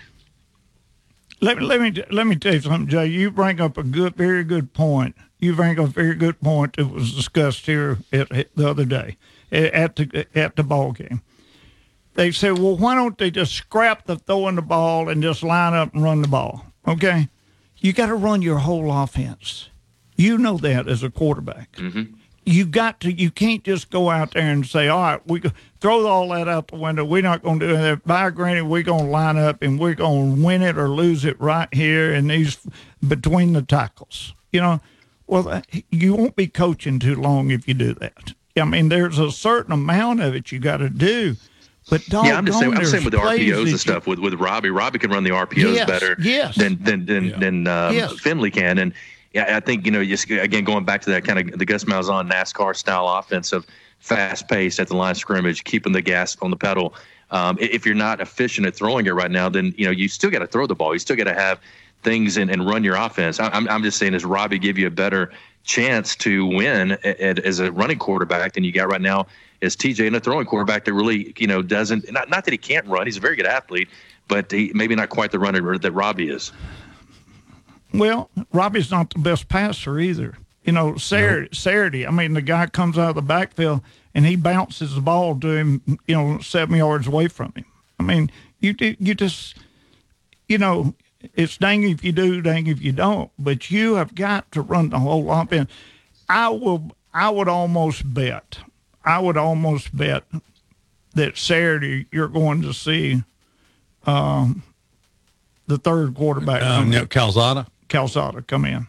Let me let me let me tell you something, Jay. You bring up a good, very good point. You bring up a very good point that was discussed here at, at the other day at the at the ball game. They said, "Well, why don't they just scrap the throwing the ball and just line up and run the ball?" Okay, you got to run your whole offense. You know that as a quarterback. Mm-hmm. You got to. You can't just go out there and say, "All right, we throw all that out the window. We're not going to do that." By granted, we're going to line up and we're going to win it or lose it right here in these between the tackles. You know, well, you won't be coaching too long if you do that. I mean, there's a certain amount of it you got to do, but yeah, I'm just saying. I'm saying with the RPOs and stuff with with Robby. Robby can run the RPOs Yes, better yes. than than than than um, Yes. Finley can. And yeah, I think you know just again going back to that kind of the Gus Malzahn NASCAR style offense of fast pace at the line of scrimmage, keeping the gas on the pedal. Um, if you're not efficient at throwing it right now, then you know you still got to throw the ball. You still got to have things and, and run your offense. I- I'm, I'm just saying, does Robby give you a better chance to win at, at, as a running quarterback than you got right now as TJ and a throwing quarterback that really, you know, doesn't, not, not that he can't run. He's a very good athlete, but he, maybe not quite the runner that Robby is. Well, Robby's not the best passer either. You know, Saturday, Saturday, I mean, the guy comes out of the backfield and he bounces the ball to him, you know, seven yards away from him. I mean, you you just, you know, it's dang if you do, dang if you don't. But you have got to run the whole offense. I will. I would almost bet. I would almost bet that Saturday you're going to see um, the third quarterback. Um. Calzada. Calzada come in.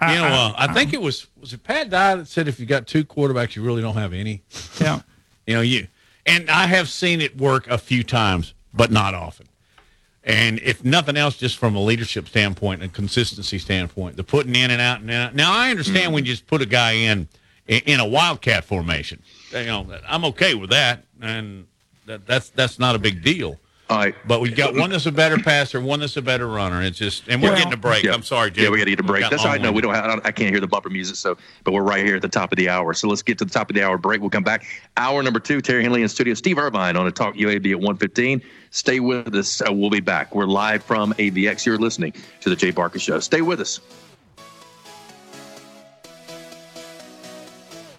You know, uh, I think it was was it Pat Dye that said if you got two quarterbacks, you really don't have any. Yeah. You know, you and I have seen it work a few times, but not often. And if nothing else, just from a leadership standpoint and consistency standpoint, the putting in and out and out. Now I understand when you just put a guy in in in a wildcat formation. You know, I'm okay with that, and that, that's that's not a big deal. All right. But we've got one that's a better passer, one that's a better runner. It's just, and we're Well- getting a break. Yeah. I'm sorry, Jay. Yeah, we got to get a break. We've got That's all right. No, long we don't have. I can't hear the bumper music. So, but we're right here at the top of the hour. So let's get to the top of the hour break. We'll come back. Hour number two. Terry Henley in studio. Steve Irvine on a Talk UAB at 1:15. Stay with us. Uh, we'll be back. We're live from AVX. You're listening to the Jay Barker Show. Stay with us.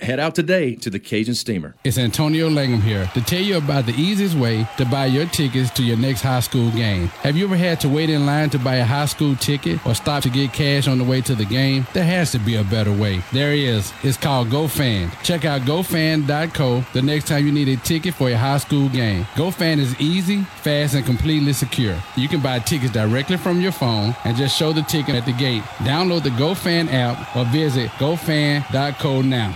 Head out today to the Cajun Steamer. It's Antonio Langham here to tell you about the easiest way to buy your tickets to your next high school game. Have you ever had to wait in line to buy a high school ticket or stop to get cash on the way to the game? There has to be a better way. There is. It's called GoFan. Check out gofan.co the next time you need a ticket for a high school game. GoFan is easy, fast, and completely secure. You can buy tickets directly from your phone and just show the ticket at the gate. Download the GoFan app or visit gofan.co now.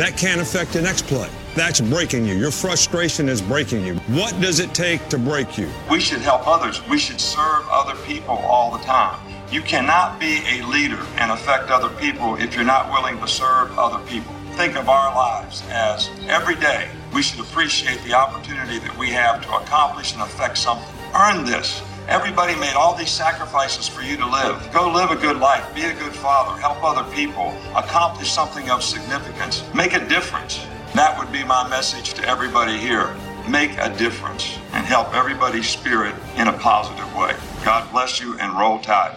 that can't affect the next play. That's breaking you. Your frustration is breaking you. What does it take to break you? We should help others. We should serve other people all the time. You cannot be a leader and affect other people if you're not willing to serve other people. Think of our lives as every day we should appreciate the opportunity that we have to accomplish and affect something. Earn this. Everybody made all these sacrifices for you to live. Go live a good life, be a good father, help other people, accomplish something of significance, make a difference. That would be my message to everybody here. Make a difference and help everybody's spirit in a positive way. God bless you and roll tide.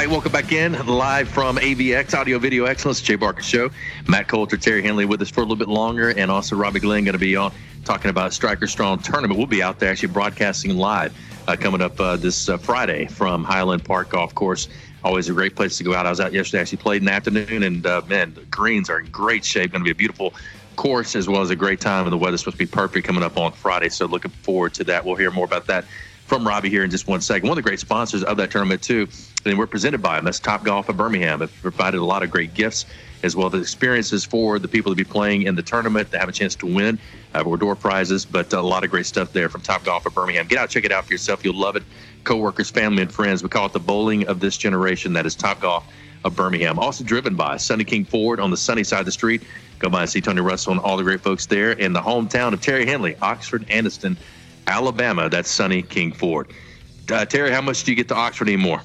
Right, welcome back in live from AVX Audio Video Excellence, Jay Barker Show. Matt Coulter, Terry Henley with us for a little bit longer, and also Robbie Glenn going to be on talking about Striker Strong tournament. We'll be out there actually broadcasting live uh, coming up uh, this uh, Friday from Highland Park Golf Course. Always a great place to go out. I was out yesterday, actually played in the afternoon, and uh, man, the greens are in great shape. Going to be a beautiful course as well as a great time, and the weather's supposed to be perfect coming up on Friday. So looking forward to that. We'll hear more about that from Robbie here in just one second. One of the great sponsors of that tournament too, and we're presented by them. That's Top Golf of Birmingham. Have provided a lot of great gifts as well as experiences for the people to be playing in the tournament to have a chance to win uh, or door prizes. But a lot of great stuff there from Top Golf of Birmingham. Get out, check it out for yourself. You'll love it. Coworkers, family, and friends. We call it the bowling of this generation. That is Top Golf of Birmingham. Also driven by Sunny King Ford on the sunny side of the street. Go by and see Tony Russell and all the great folks there in the hometown of Terry Henley, Oxford, Anniston, Alabama. That's Sunny King Ford. Uh, Terry, how much do you get to Oxford anymore?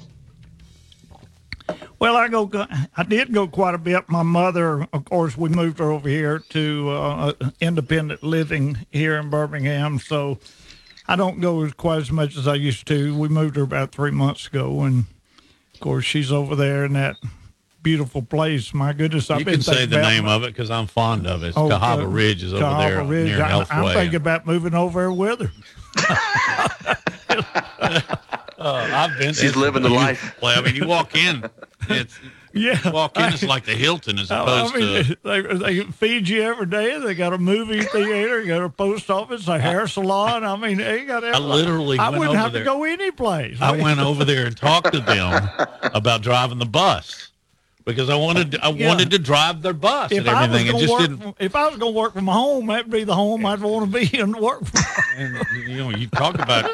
Well, I go. I did go quite a bit. My mother, of course, we moved her over here to uh, independent living here in Birmingham, so I don't go quite as much as I used to. We moved her about three months ago, and of course, she's over there in that beautiful place. My goodness, I've you been can say the name my- of it because I'm fond of it. It's Oh, Cahaba uh, Ridge is over Cahaba there Ridge. near I, Healthway. I'm thinking about moving over there with her. Uh, I've been. She's living the life. Well, I mean, you walk in, it's Yeah, walk in, it's like the Hilton as I- opposed I mean, to. they, they feed you every day. They got a movie theater, you got a post office, a hair salon. I mean, they got. everything. I literally I wouldn't have there. to go any place. I went over there and talked to them about driving the bus because I wanted I Yeah. wanted to drive their bus If and I everything, and going just work, didn't. if I was going to work from home, that'd be the home I'd want to be and work from. And, you know, you talk about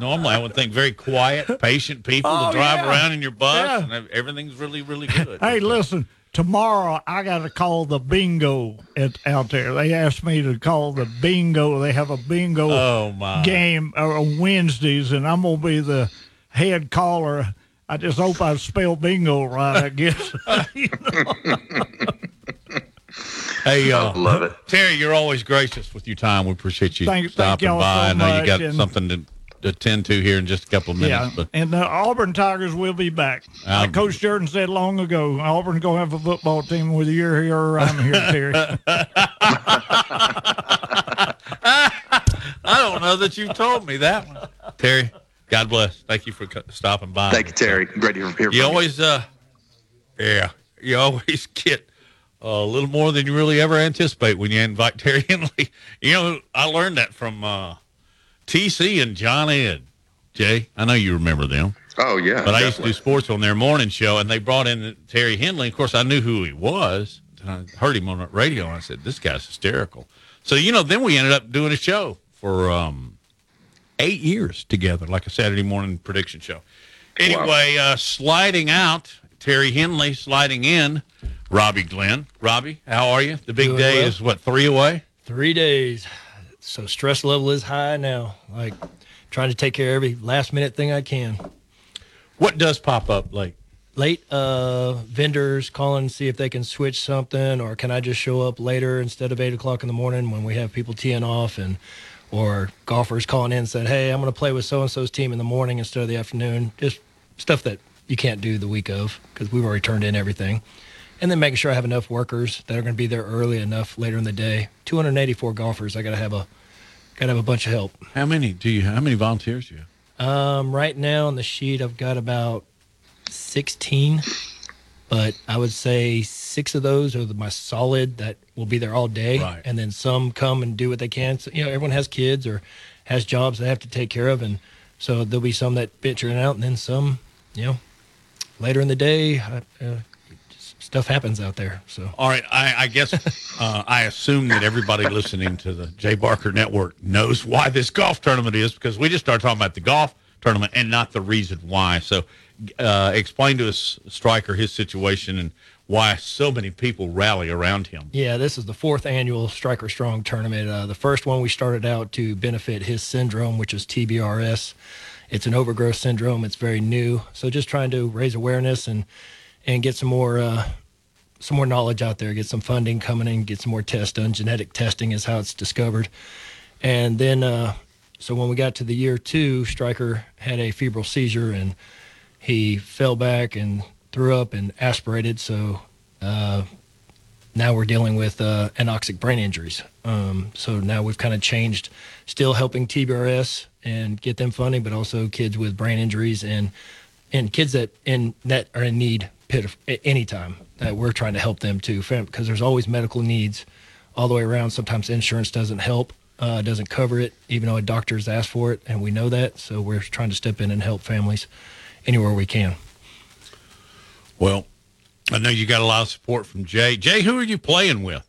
normally I would think very quiet, patient people Oh, to drive yeah. around in your bus, Yeah. and everything's really really good. Hey, listen. Tomorrow I got to call the bingo at, out there. They asked me to call the bingo. They have a bingo Oh, my. game uh, on Wednesdays, and I'm gonna be the head caller. I just hope I spell bingo right. I guess. Hey, uh, Love it. Terry, you're always gracious with your time. We appreciate you Thank- thank stopping y'all by. so I know you got and- something to, to attend to here in just a couple of minutes, yeah, but and the Auburn Tigers will be back. Um, like Coach Jordan said long ago, Auburn's gonna have a football team whether you're here or I'm here, Terry. I don't know that you told me that one. Terry, God bless. Thank you for stopping by. Thank you, Terry. Great to hear You always, uh, yeah, you always get a little more than you really ever anticipate when you invite Terry Henley. You know, I learned that from uh, TC and John Ed. Jay, I know you remember them. Oh yeah, But I used to do sports on their morning show, and they brought in Terry Henley. Of course, I knew who he was. And I heard him on the radio, and I said, "This guy's hysterical." So you know, then we ended up doing a show for um, eight years together, like a Saturday morning prediction show. Anyway, uh, sliding out, Terry Henley sliding in, Robbie Glenn. Robbie, how are you? The big Doing day well. is what, three away? Three days. So stress level is high now. Like trying to take care of every last minute thing I can. What does pop up late? Late uh, vendors calling to see if they can switch something, or can I just show up later instead of eight o'clock in the morning when we have people teeing off, and or golfers calling in and said, "Hey, I'm going to play with so and so's team in the morning instead of the afternoon." Just stuff that you can't do the week of because we've already turned in everything. And then making sure I have enough workers that are going to be there early enough later in the day. 284 golfers. I got to have a got to have a bunch of help. How many do you? How many volunteers do you have? Um, right now on the sheet, I've got about 16, but I would say six of those are the, my solid that will be there all day, Right. and then some come and do what they can. So, you know, everyone has kids or has jobs they have to take care of, and so there'll be some that venture out, and then some, you know, later in the day, uh, uh, stuff happens out there. So All right, I, I guess uh, I assume that everybody listening to the Jay Barker Network knows why this golf tournament is because we just started talking about the golf tournament and not the reason why. So, uh, explain to us, Striker, his situation and why so many people rally around him. Yeah, this is the fourth annual Striker Strong tournament. Uh, the first one we started out to benefit his syndrome, which is TBRS. It's an overgrowth syndrome. It's very new, so just trying to raise awareness and and get some more uh, some more knowledge out there. Get some funding coming in. Get some more tests done. Genetic testing is how it's discovered. And then, uh, so when we got to the year two, Striker had a febrile seizure and he fell back and threw up and aspirated. So uh, now we're dealing with uh, anoxic brain injuries. Um, so now we've kind of changed, still helping TBRS and get them funding, but also kids with brain injuries and and kids that in that are in need at any time that we're trying to help them too, because there's always medical needs all the way around. Sometimes insurance doesn't help, uh, doesn't cover it, even though a doctor's asked for it, and we know that. So we're trying to step in and help families anywhere we can. Well, I know you got a lot of support from Jay. Jay, who are you playing with?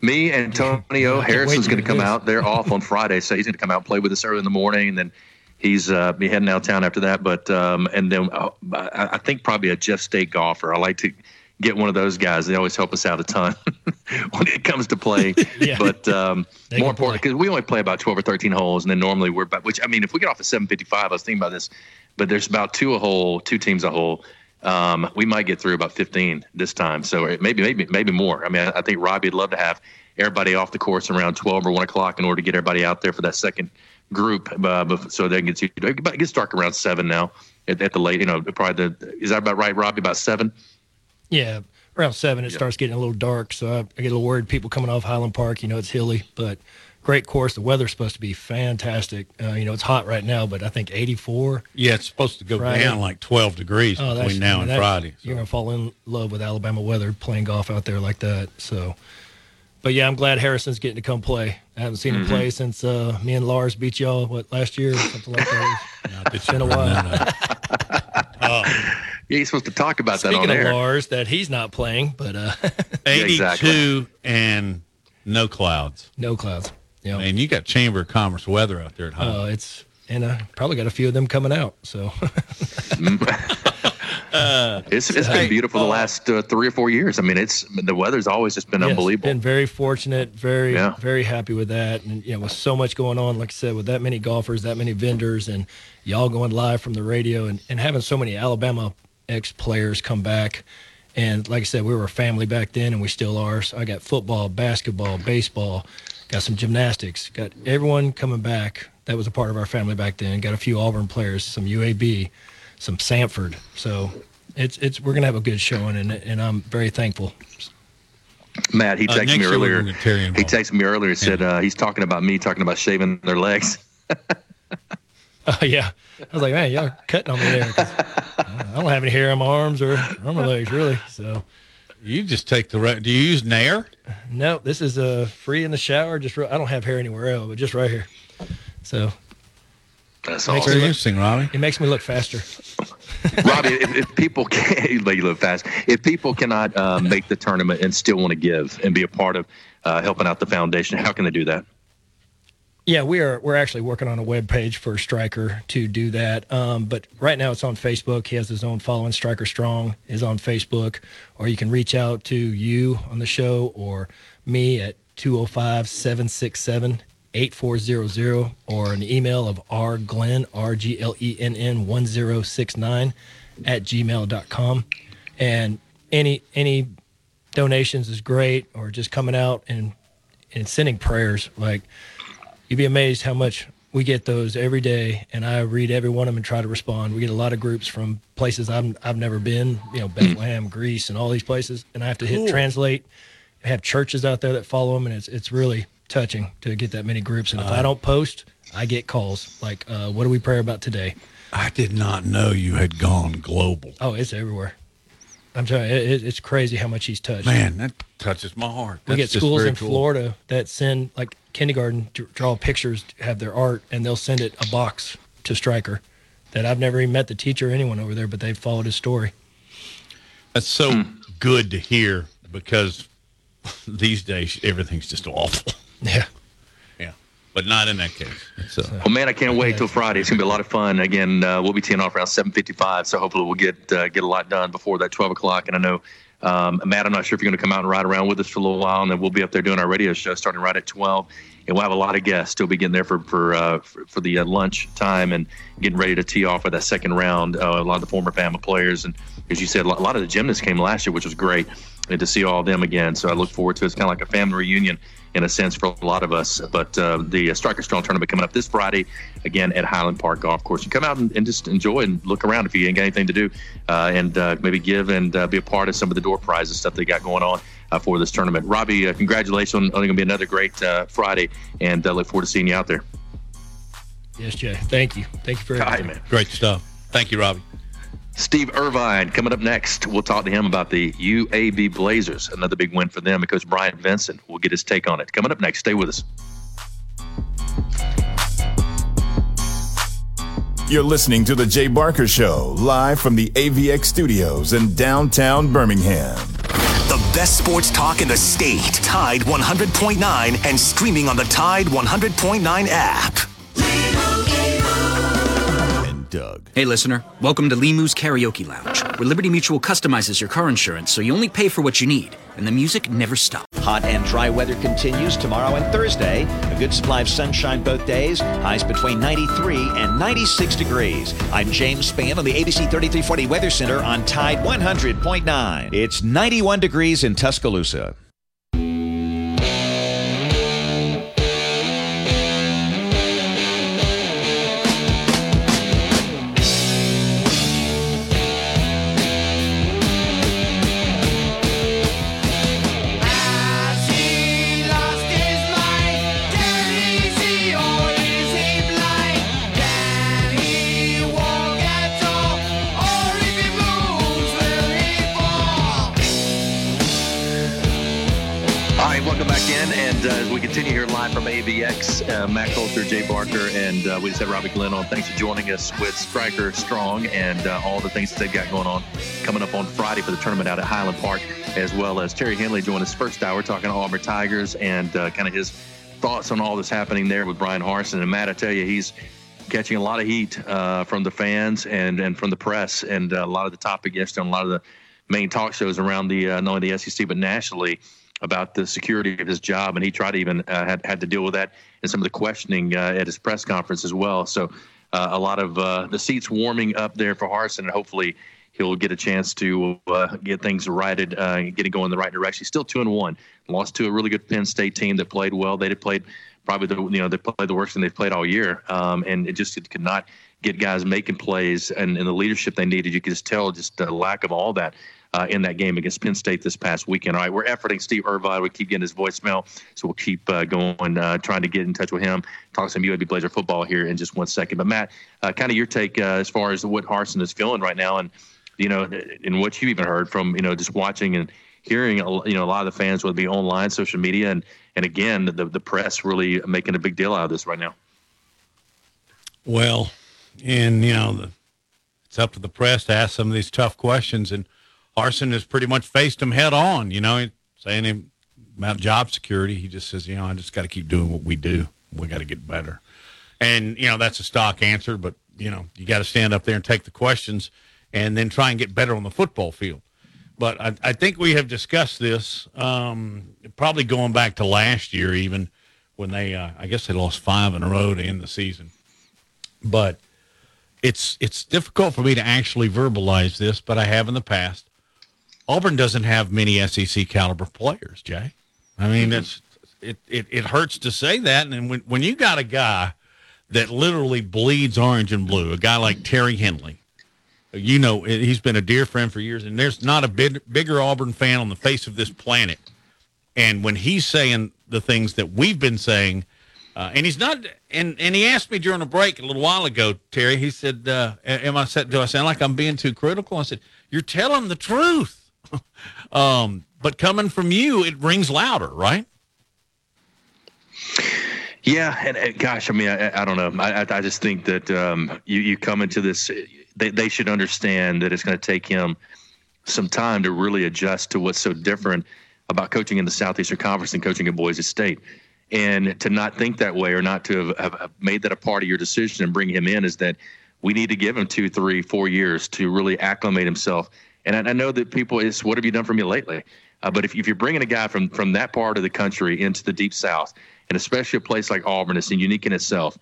Me, Antonio wait Harrison's to going to come out. They're off on Friday, so he's going to come out and play with us early in the morning, and then he's uh, be heading out of town after that. But um, and then uh, I, I think probably a Jeff State golfer. I like to get one of those guys. They always help us out a ton when it comes to playing. Yeah. But um, more can important because we only play about twelve or thirteen holes, and then normally we're about. Which I mean, if we get off at seven fifty five, I was thinking about this, but there's about two a hole, two teams a hole. Um, we might get through about 15 this time. So maybe, maybe, maybe more. I mean, I, I think Robbie'd love to have everybody off the course around 12 or 1 o'clock in order to get everybody out there for that second group. Uh, so they can get to, it gets dark around 7 now at, at the late, you know, probably the, is that about right, Robbie? About 7? Yeah, around seven, it starts getting a little dark. So I, I get a little worried. People coming off Highland Park, you know, it's hilly, but great course. The weather's supposed to be fantastic. Uh, you know, it's hot right now, but I think 84. Yeah, it's supposed to go Friday. down like 12 degrees Oh, between now and that- Friday. You're gonna fall in love with Alabama weather playing golf out there like that. So, but yeah, I'm glad Harrison's getting to come play. I haven't seen him Mm-hmm. Mhm. play since uh, me and Lars beat y'all what last year, or something like that. it's been a while. Yeah, you're supposed to talk about that Speaking on of air. Lars, that he's not playing, but uh, 82 and no clouds. No clouds. Yeah. And you got Chamber of Commerce weather out there at home. uh, it's and I probably got a few of them coming out. So It's, it's been beautiful the last uh, three or four years. I mean, it's the weather's always just been Yes, unbelievable. Been very fortunate, very Yeah. very happy with that, and you know, with so much going on, like I said, with that many golfers, that many vendors, and y'all going live from the radio, and, and having so many Alabama ex players come back. And like I said, we were a family back then, and we still are. So I got football, basketball, baseball, got some gymnastics, got everyone coming back. That was a part of our family back then. Got a few Auburn players, some UAB, some Samford. So it's it's we're gonna have a good showing, and and I'm very thankful. Matt, he Uh, texted next me earlier. gonna get Terry He texted me earlier. Said uh, he's talking about me talking about shaving their legs. Oh yeah, I was like, man, y'all cutting on me there. 'cause I don't have any hair on my arms or on my legs really. So you just take the. Re- do you use Nair? No, this is uh, free in the shower. Just re- I don't have hair anywhere else, but just right here. So That's makes awesome. me look- Interesting, Robbie. It makes me look faster. Robbie, if, if people can, you live fast. If people cannot uh, make the tournament and still want to give and be a part of uh, helping out the foundation, how can they do that? Yeah, we are. We're actually working on a web page for Striker to do that. Um, but right now it's on Facebook. He has his own following. Striker Strong is on Facebook, or you can reach out to you on the show or me at 205 767 8400 or an email of rglenn, R G L E N N 1069 at gmail.com. And any, any donations is great, or just coming out and, and sending prayers. Like, you'd be amazed how much we get those every day and i read every one of them and try to respond we get a lot of groups from places i've, I've never been you know bethlehem greece and all these places and i have to hit Cool. translate I have churches out there that follow them and it's, it's really touching to get that many groups and if i Uh, don't post i get calls like uh, what do we pray about today I did not know you had gone global. oh it's everywhere i'm sorry, it, it- it's crazy how much he's touched Man, that touches my heart. we get schools in cool. Florida that send like kindergarten to draw pictures, have their art, and they'll send it a box to Striker. That I've never even met the teacher or anyone over there, but they've followed his story. That's so hmm. good to hear because these days everything's just awful. Yeah. But not in that case. Uh, Well, man, I can't wait till Friday. It's gonna be a lot of fun. Again, uh, we'll be teeing off around 7:55, so hopefully we'll get uh, get a lot done before that 12 o'clock. And I know, um, Matt, I'm not sure if you're going to come out and ride around with us for a little while, and then we'll be up there doing our radio show starting right at 12. And we'll have a lot of guests. Still be getting there for for uh, for, for the uh, lunch time and getting ready to tee off for that second round. Uh, a lot of the former Bama players, and as you said, a lot a lot of the gymnasts came last year, which was great, and to see all of them again. So I look forward to it. It's kind of like a family reunion in a sense for a lot of us. But uh, the uh, Striker Strong tournament coming up this Friday, again at Highland Park Golf Course. You come out and, and just enjoy and look around if you ain't got anything to do, uh, and uh, maybe give and uh, be a part of some of the door prizes stuff they got going on. Uh, for this tournament, Robbie, uh, congratulations on, on going to be another great uh, Friday, and uh, look forward to seeing you out there. Yes, Jay. Thank you. Thank you for everything. man. Great stuff. Thank you, Robbie. Steve Irvine coming up next. We'll talk to him about the UAB Blazers, another big win for them. And Coach Bryant Vincent will get his take on it. Coming up next. Stay with us. You're listening to The Jay Barker Show, live from the AVX studios in downtown Birmingham. The best sports talk in the state. Tide 100.9 and streaming on the Tide 100.9 app. Doug. Hey, listener. Welcome to Limu's Karaoke Lounge, where Liberty Mutual customizes your car insurance so you only pay for what you need, and the music never stops. Hot and dry weather continues tomorrow and Thursday. A good supply of sunshine both days. Highs between 93 and 96 degrees. I'm James Spann on the ABC 3340 Weather Center on Tide 100.9. It's 91 degrees in Tuscaloosa. AVX, uh, Matt Coulter, Jay Barker, and uh, we just had Robbie Glenn on. Thanks for joining us with Striker Strong and uh, all the things that they've got going on coming up on Friday for the tournament out at Highland Park, as well as Terry Henley joined us first hour talking to Auburn Tigers and uh, kind of his thoughts on all this happening there with Bryan Harsin. And Matt, I tell you, he's catching a lot of heat uh, from the fans and, and from the press, and uh, a lot of the topic yesterday on a lot of the main talk shows around the not only the SEC but nationally about the security of his job, and he tried to even uh, had had to deal with that and some of the questioning uh, at his press conference as well. So uh, a lot of uh, the seats warming up there for Harsin, and hopefully he'll get a chance to uh, get things righted, uh, get it going in the right direction. He's still two and one, lost to a really good Penn State team that played well. They played probably the you know they played the worst thing they've played all year, um, and it just it could not get guys making plays and, and the leadership they needed. You could just tell just the lack of all that uh, in that game against Penn State this past weekend. All right, we're efforting Steve Irvine. We keep getting his voicemail, so we'll keep uh, going, uh, trying to get in touch with him, talk to some UAB Blazer football here in just one second. But Matt, uh, kind of your take uh, as far as what Harsin is feeling right now, and you know, and what you even heard from you know just watching and hearing you know a lot of the fans it be online, social media, and and again the the press really making a big deal out of this right now. Well, and you know, the, it's up to the press to ask some of these tough questions, and Harsin has pretty much faced him head on. You know, saying him about job security. He just says, you know, I just got to keep doing what we do. We got to get better. And you know, that's a stock answer, but you know, you got to stand up there and take the questions, and then try and get better on the football field. But I, I think we have discussed this, um, probably going back to last year, even when they, uh, I guess they lost five in a row to end the season. But it's it's difficult for me to actually verbalize this, but I have in the past. Auburn doesn't have many SEC caliber players, Jay. I mean, mm-hmm. it's it, it it hurts to say that, and when when you got a guy that literally bleeds orange and blue, a guy like Terry Henley, you know, he's been a dear friend for years, and there's not a big, bigger Auburn fan on the face of this planet. And when he's saying the things that we've been saying, uh, and he's not, and and he asked me during a break a little while ago, Terry. He said, uh, "Am I do I sound like I'm being too critical?" I said, "You're telling the truth." um, but coming from you, it rings louder, right? Yeah, and, and gosh, I mean, I, I don't know. I, I just think that um, you you come into this, they they should understand that it's going to take him some time to really adjust to what's so different about coaching in the Southeastern Conference and coaching at Boise State and to not think that way or not to have, have, made that a part of your decision and bring him in is that we need to give him two, three, four years to really acclimate himself. And I, know that people is what have you done for me lately? Uh, but if, if you're bringing a guy from from that part of the country into the deep south, and especially a place like Auburn, it's unique in itself.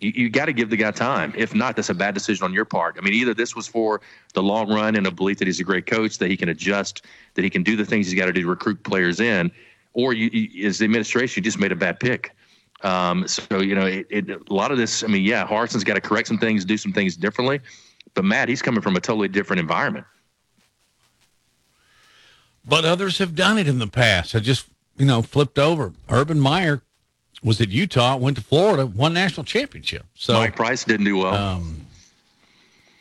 You, you got to give the guy time. If not, that's a bad decision on your part. I mean, either this was for the long run and a belief that he's a great coach, that he can adjust, that he can do the things he's got to do to recruit players in, or you, you, as the administration, you just made a bad pick. Um, so you know, it, it, a lot of this. I mean, yeah, Harsin's got to correct some things, do some things differently. But Matt, he's coming from a totally different environment. But others have done it in the past. I just, you know, flipped over. Urban Meyer was at Utah, went to Florida, won national championship. So Mike Price didn't do well. Um,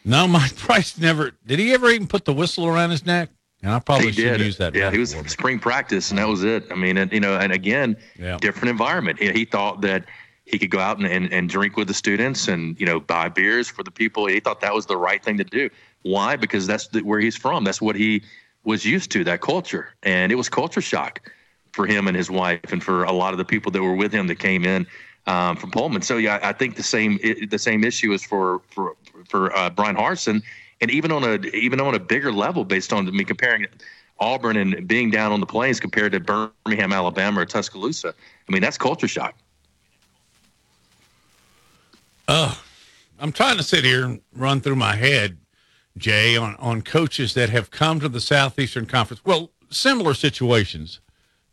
no, Mike Price never did. He ever even put the whistle around his neck? And I probably he should did. use that. Yeah, he was spring practice, and that was it. I mean, and, you know, and again, yeah. different environment. He, he, thought that he could go out and, and, and drink with the students and you know buy beers for the people. He thought that was the right thing to do. Why? Because that's the, where he's from. That's what he was used to. That culture, and it was culture shock for him and his wife, and for a lot of the people that were with him that came in um, from Pullman. So yeah, I think the same the same issue is for for for uh, Bryan Harsin and even on a even on a bigger level, based on I mean comparing Auburn and being down on the plains compared to Birmingham, Alabama, or Tuscaloosa. I mean that's culture shock. Oh, I'm trying to sit here and run through my head, Jay, on on coaches that have come to the Southeastern Conference. Well, similar situations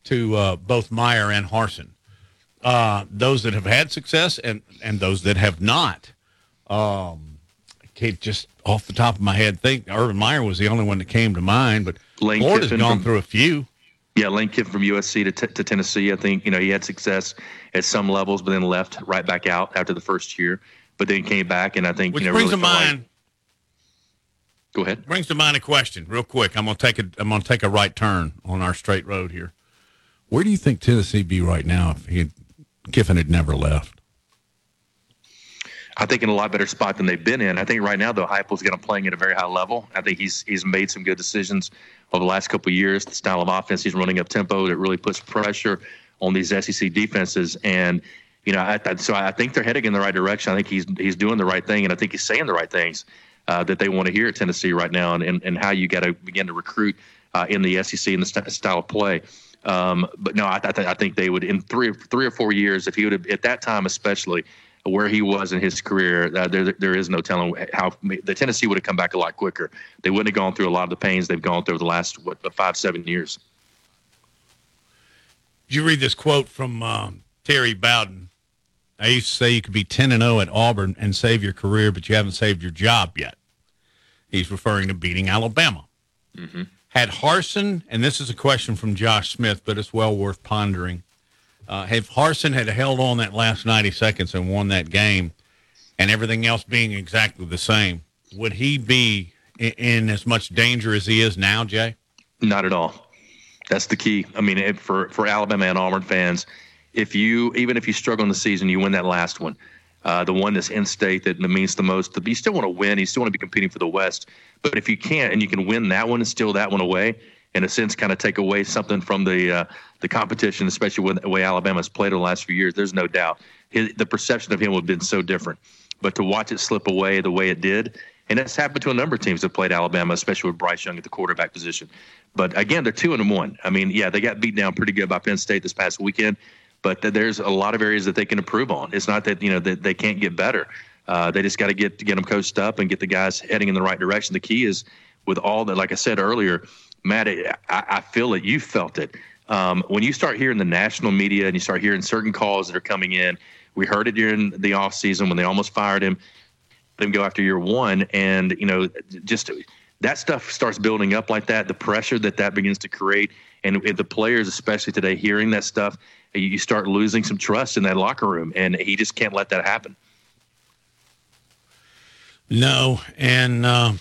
to uh, both Meyer and Harsin. Uh, those that have had success and and those that have not. Um, can't just off the top of my head think Urban Meyer was the only one that came to mind, but Lane Florida's Kiffin gone from, through a few. Yeah, Lane Kiffin from USC to, t- to Tennessee. I think you know he had success at some levels, but then left right back out after the first year. But then came back, and I think which you know, brings really to mind. Go ahead. Brings to mind a question, real quick. I'm gonna take a I'm gonna take a right turn on our straight road here. Where do you think Tennessee be right now if he had, Kiffin had never left? I think in a lot better spot than they've been in. I think right now though Heupel's going to playing at a very high level. I think he's he's made some good decisions over the last couple of years. The style of offense he's running up tempo that really puts pressure on these SEC defenses, and you know, I, I, so I think they're heading in the right direction. I think he's he's doing the right thing, and I think he's saying the right things uh, that they want to hear at Tennessee right now, and and, and how you got to begin to recruit uh, in the SEC and the st- style of play. Um, but no, I, I, I think they would in three three or four years if he would have at that time especially where he was in his career, uh, there there is no telling how the Tennessee would have come back a lot quicker. They wouldn't have gone through a lot of the pains they've gone through the last what five seven years. Did you read this quote from um, Terry Bowden? I used to say you could be ten and zero oh at Auburn and save your career, but you haven't saved your job yet. He's referring to beating Alabama. Mm-hmm. Had Harsin, and this is a question from Josh Smith, but it's well worth pondering uh, if Harsin had held on that last 90 seconds and won that game, and everything else being exactly the same, would he be in, in as much danger as he is now, Jay? Not at all. That's the key. I mean, if, for for Alabama and Auburn fans, if you even if you struggle in the season, you win that last one, uh, the one that's in state that means the most. You still want to win. You still want to be competing for the West. But if you can't and you can win that one and steal that one away, in a sense, kind of take away something from the uh, the competition, especially with the way Alabama's played in the last few years. There's no doubt his, the perception of him would have been so different. But to watch it slip away the way it did, and that's happened to a number of teams that played Alabama, especially with Bryce Young at the quarterback position. But again, they're two and one. I mean, yeah, they got beat down pretty good by Penn State this past weekend, but there's a lot of areas that they can improve on. It's not that you know that they can't get better. Uh, they just got to get get them coached up and get the guys heading in the right direction. The key is with all that, like I said earlier, Matt, I, I feel it. You felt it. Um, when you start hearing the national media and you start hearing certain calls that are coming in, we heard it during the off season when they almost fired him. Let him go after year one, and you know, just that stuff starts building up like that. The pressure that that begins to create, and the players, especially today, hearing that stuff, you start losing some trust in that locker room, and he just can't let that happen. No, and uh,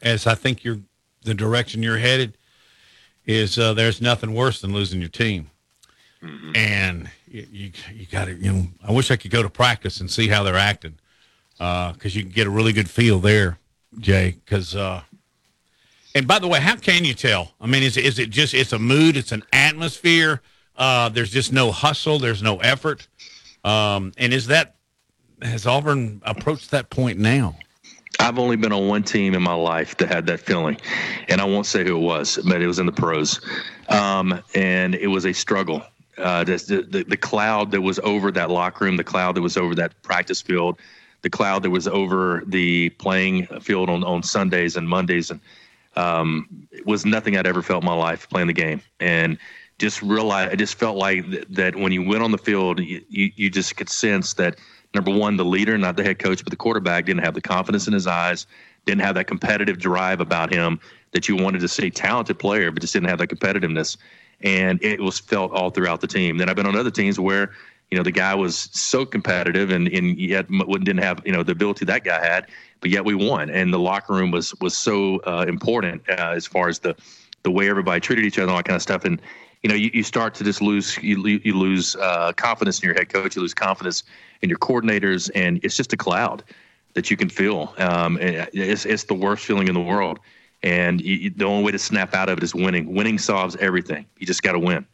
as I think you're the direction you're headed is uh, there's nothing worse than losing your team, mm-hmm. and you you, you got to you know I wish I could go to practice and see how they're acting because uh, you can get a really good feel there, Jay. Because uh, and by the way, how can you tell? I mean, is is it just it's a mood, it's an atmosphere? Uh, there's just no hustle, there's no effort, um, and is that has Auburn approached that point now? I've only been on one team in my life that had that feeling, and I won't say who it was, but it was in the pros, um, and it was a struggle. Uh, the, the, the cloud that was over that locker room, the cloud that was over that practice field, the cloud that was over the playing field on, on Sundays and Mondays, and um, it was nothing I'd ever felt in my life playing the game, and just realized I just felt like th- that when you went on the field, you, you, you just could sense that number one, the leader, not the head coach, but the quarterback didn't have the confidence in his eyes, didn't have that competitive drive about him that you wanted to see. Talented player, but just didn't have that competitiveness. And it was felt all throughout the team. Then I've been on other teams where, you know, the guy was so competitive and, and yet didn't have, you know, the ability that guy had, but yet we won. And the locker room was, was so uh, important uh, as far as the, the way everybody treated each other and all that kind of stuff. And, you know, you, you start to just lose you, you lose uh, confidence in your head coach, you lose confidence in your coordinators, and it's just a cloud that you can feel. Um, it's it's the worst feeling in the world, and you, the only way to snap out of it is winning. Winning solves everything. You just got to win.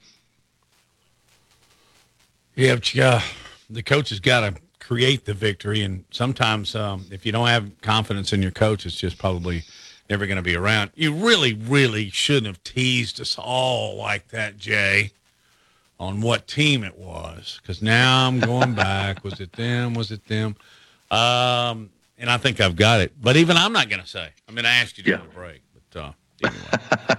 Yeah, but you got the coach has got to create the victory, and sometimes um, if you don't have confidence in your coach, it's just probably never going to be around. You really, really shouldn't have teased us all like that, Jay, on what team it was. Because now I'm going back. Was it them? Was it them? Um, and I think I've got it. But even I'm not going to say. I mean, I asked you to yeah. break. But uh, anyway,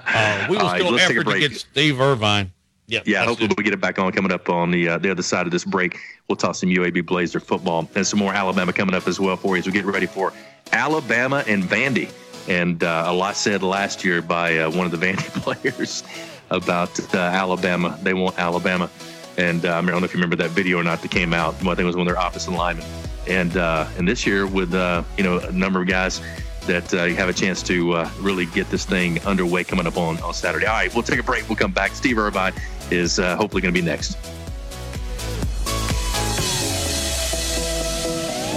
uh, we will still right, effort to get Steve Irvine. Yeah, yeah. Hopefully, we get it back on coming up on the uh, the other side of this break. We'll talk some UAB Blazer football and some more Alabama coming up as well for you as we get ready for Alabama and Vandy. And uh, a lot said last year by uh, one of the Vandy players about uh, Alabama. They want Alabama. And uh, I don't know if you remember that video or not that came out. I think it was one of their offensive linemen. And uh, and this year with uh, you know a number of guys that uh, have a chance to uh, really get this thing underway coming up on, on Saturday. All right, we'll take a break. We'll come back. Steve Irvine is uh, hopefully going to be next.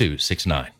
Two six nine.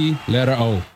letter O.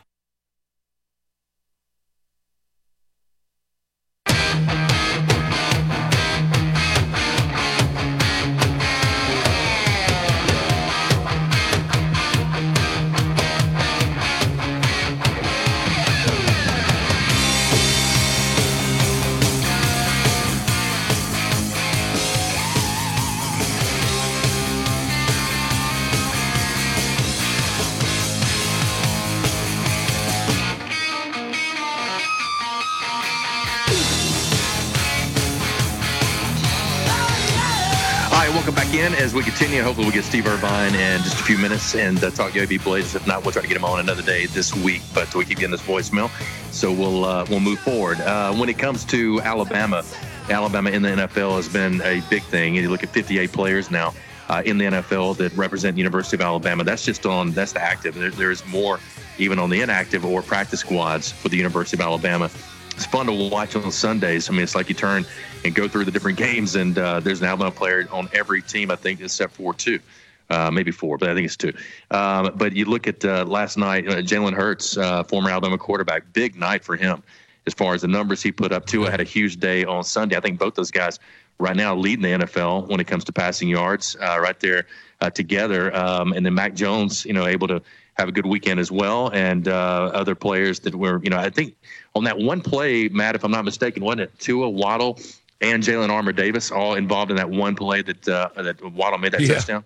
in as we continue. Hopefully, we'll get Steve Irvine in just a few minutes and uh, talk UAB Blazers. If not, we'll try to get him on another day this week. But we keep getting this voicemail, so we'll uh, we'll move forward. Uh, when it comes to Alabama, Alabama in the NFL has been a big thing. You look at 58 players now uh, in the NFL that represent University of Alabama. That's just on that's the active. There, there's more even on the inactive or practice squads for the University of Alabama it's fun to watch on Sundays. I mean, it's like you turn and go through the different games, and uh, there's an Alabama player on every team, I think, except for two. Uh, maybe four, but I think it's two. Um, but you look at uh, last night, uh, Jalen Hurts, uh, former Alabama quarterback, big night for him as far as the numbers he put up. Tua had a huge day on Sunday. I think both those guys right now leading the NFL when it comes to passing yards, uh, right there uh, together. Um, and then Mac Jones, you know, able to have a good weekend as well, and uh, other players that were, you know, I think on that one play, Matt, if I'm not mistaken, wasn't it Tua Waddle and Jalen Armour Davis all involved in that one play that uh, that Waddle made that Yeah. touchdown?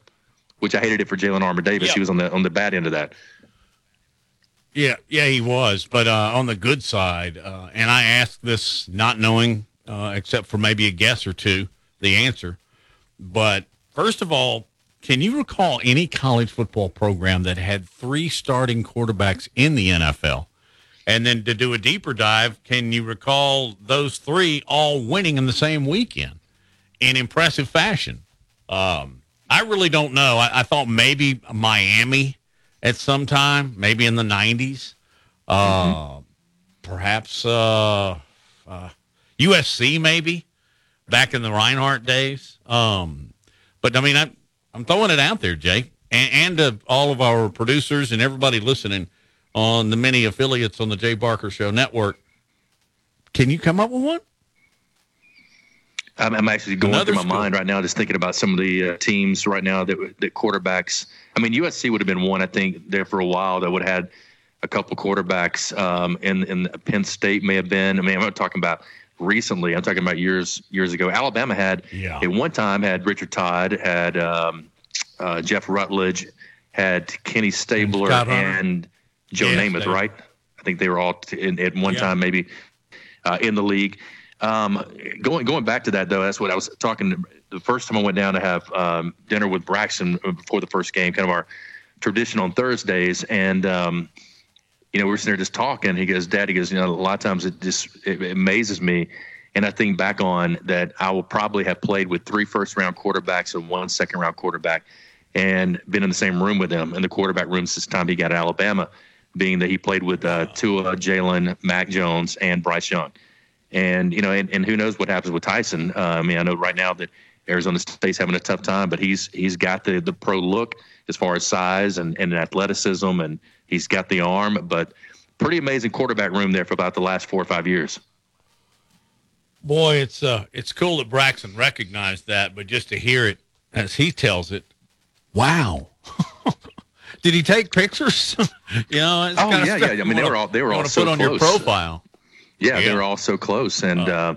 Which I hated it for Jalen Armour Davis. Yeah. He was on the on the bad end of that. Yeah, yeah, he was. But uh, on the good side, uh, and I asked this not knowing, uh, except for maybe a guess or two, the answer. But first of all, Can you recall any college football program that had three starting quarterbacks in the NFL? And then to do a deeper dive, can you recall those three all winning in the same weekend in impressive fashion? Um, I really don't know. I, I, thought maybe Miami at some time, maybe in the 90s. Uh, mm-hmm. Perhaps uh, uh, USC, maybe back in the Reinhardt days. Um, but I mean, I, I'm throwing it out there, Jake, and, and to all of our producers and everybody listening on the many affiliates on the Jay Barker Show network. Can you come up with one? I'm, I'm actually going Another through my school. mind right now, just thinking about some of the uh, teams right now that that quarterbacks. I mean, USC would have been one, I think, there for a while that would have had a couple quarterbacks. Um, in in Penn State may have been. I mean, I'm not talking about recently. I'm talking about years years ago. Alabama had yeah. at one time had Richard Todd, had um, uh, Jeff Rutledge, had Kenny Stabler, and Joe yeah, Namath, right? I think they were all t- in, at one yeah. time maybe uh, in the league. Um, going going back to that though, that's what I was talking. The first time I went down to have um, dinner with Braxton before the first game, kind of our tradition on Thursdays, and um, you know we're sitting there just talking. He goes, "Dad," he goes, "You know, a lot of times it just it, it amazes me." And I think back on that, I will probably have played with three first round quarterbacks and one second round quarterback, and been in the same room with them in the quarterback room since the time he got Alabama being that he played with uh, Tua, Jalen, Mac Jones, and Bryce Young. And, you know, and, and who knows what happens with Tyson. Uh, I mean, I know right now that Arizona State's having a tough time, but he's he's got the, the pro look as far as size and, and athleticism, and he's got the arm. But pretty amazing quarterback room there for about the last four or five years. Boy, it's uh, it's cool that Braxton recognized that, but just to hear it as he tells it, wow. Did he take pictures? you know. oh yeah, yeah. I mean, they were all they were all so put on close. your profile. Yeah, yeah, they were all so close, and oh. uh,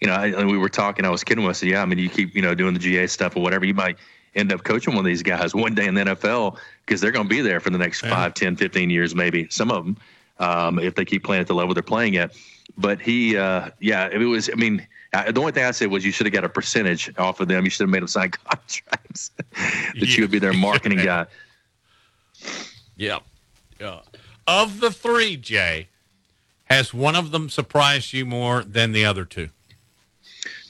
you know, I, we were talking. I was kidding. I said, "Yeah, I mean, you keep you know doing the GA stuff or whatever. You might end up coaching one of these guys one day in the NFL because they're going to be there for the next yeah. 5, 10, 15 years, maybe some of them, um, if they keep playing at the level they're playing at. But he, uh, yeah, it was. I mean, the only thing I said was you should have got a percentage off of them. You should have made them sign contracts that yeah. you would be their marketing guy. Yeah. Yeah. Of the three, Jay, has one of them surprised you more than the other two?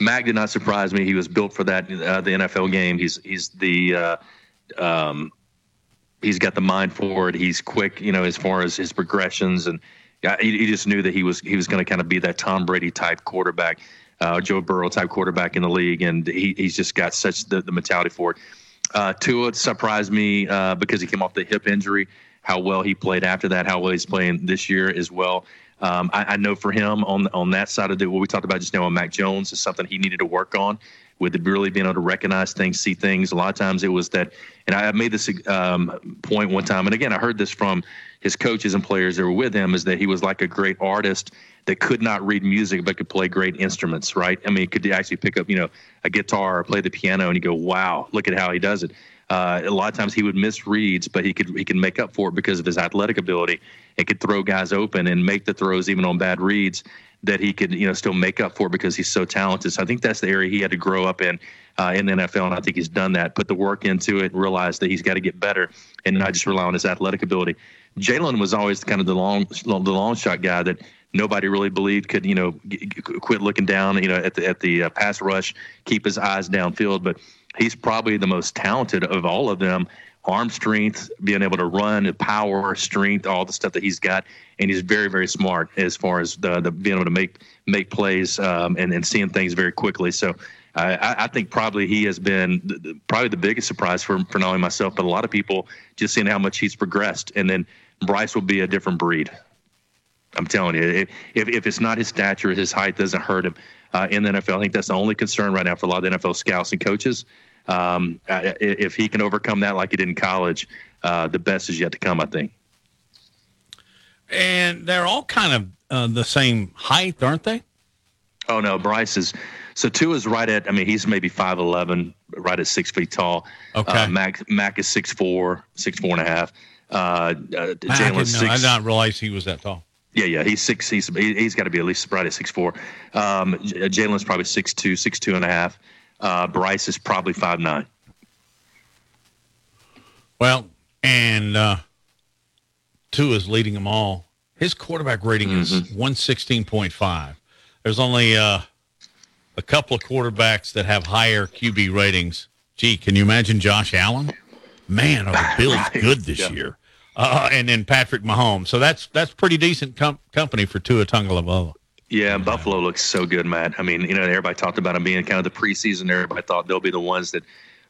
Mac did not surprise me. He was built for that uh, the NFL game. He's he's the uh, um, he's got the mind for it. He's quick, you know, as far as his progressions, and uh, he, he, just knew that he was he was going to kind of be that Tom Brady type quarterback, uh, Joe Burrow type quarterback in the league, and he, he's just got such the, the mentality for it. Uh, Tua surprised me uh, because he came off the hip injury. How well he played after that, how well he's playing this year as well. Um, I, I, know for him on on that side of the what we talked about just now on Mac Jones is something he needed to work on with really being able to recognize things, see things. A lot of times it was that, and I made this um, point one time, and again I heard this from his coaches and players that were with him, is that he was like a great artist that could not read music but could play great instruments, right? I mean, he could actually pick up, you know, a guitar or play the piano, and you go, "Wow, look at how he does it." Uh, a lot of times he would miss reads, but he could he can make up for it because of his athletic ability. He could throw guys open and make the throws even on bad reads that he could you know still make up for because he's so talented. So I think that's the area he had to grow up in uh, in the NFL, and I think he's done that. Put the work into it, realized that he's got to get better, and not just rely on his athletic ability. Jalen was always kind of the long the long shot guy that nobody really believed could you know quit looking down you know at the at the uh, pass rush, keep his eyes downfield, but he's probably the most talented of all of them. Arm strength, being able to run, power, strength, all the stuff that he's got, and he's very, very smart as far as the, the being able to make make plays um, and and seeing things very quickly. So. I, I think probably he has been the, probably the biggest surprise for for not only myself but a lot of people just seeing how much he's progressed. And then Bryce will be a different breed. I'm telling you, if if it's not his stature, his height doesn't hurt him uh, in the NFL. I think that's the only concern right now for a lot of the NFL scouts and coaches. Um, if he can overcome that like he did in college, uh, the best is yet to come. I think. And they're all kind of uh, the same height, aren't they? Oh no, Bryce is. So Tua is right at. I mean, he's maybe five eleven, right at six feet tall. Okay. Uh, Mac Mac is six four, six four and a half. Uh, uh, Jalen six. I did not realize he was that tall. Yeah, yeah, he's six. He's he's got to be at least right at six four. Um, Jalen's probably six two, six two and a half. Uh, Bryce is probably five nine. Well, and uh, Tua is leading them all. His quarterback rating is Mm-hmm. 116.5. There's only uh, a couple of quarterbacks that have higher QB ratings. Gee, can you imagine Josh Allen? Man, are the Bills good this Yeah. year? Uh, and then Patrick Mahomes. So that's that's pretty decent com- company for Tua Tagovailoa. Yeah, Buffalo looks so good, Matt. I mean, you know, everybody talked about them being kind of the preseason. Everybody thought they'll be the ones that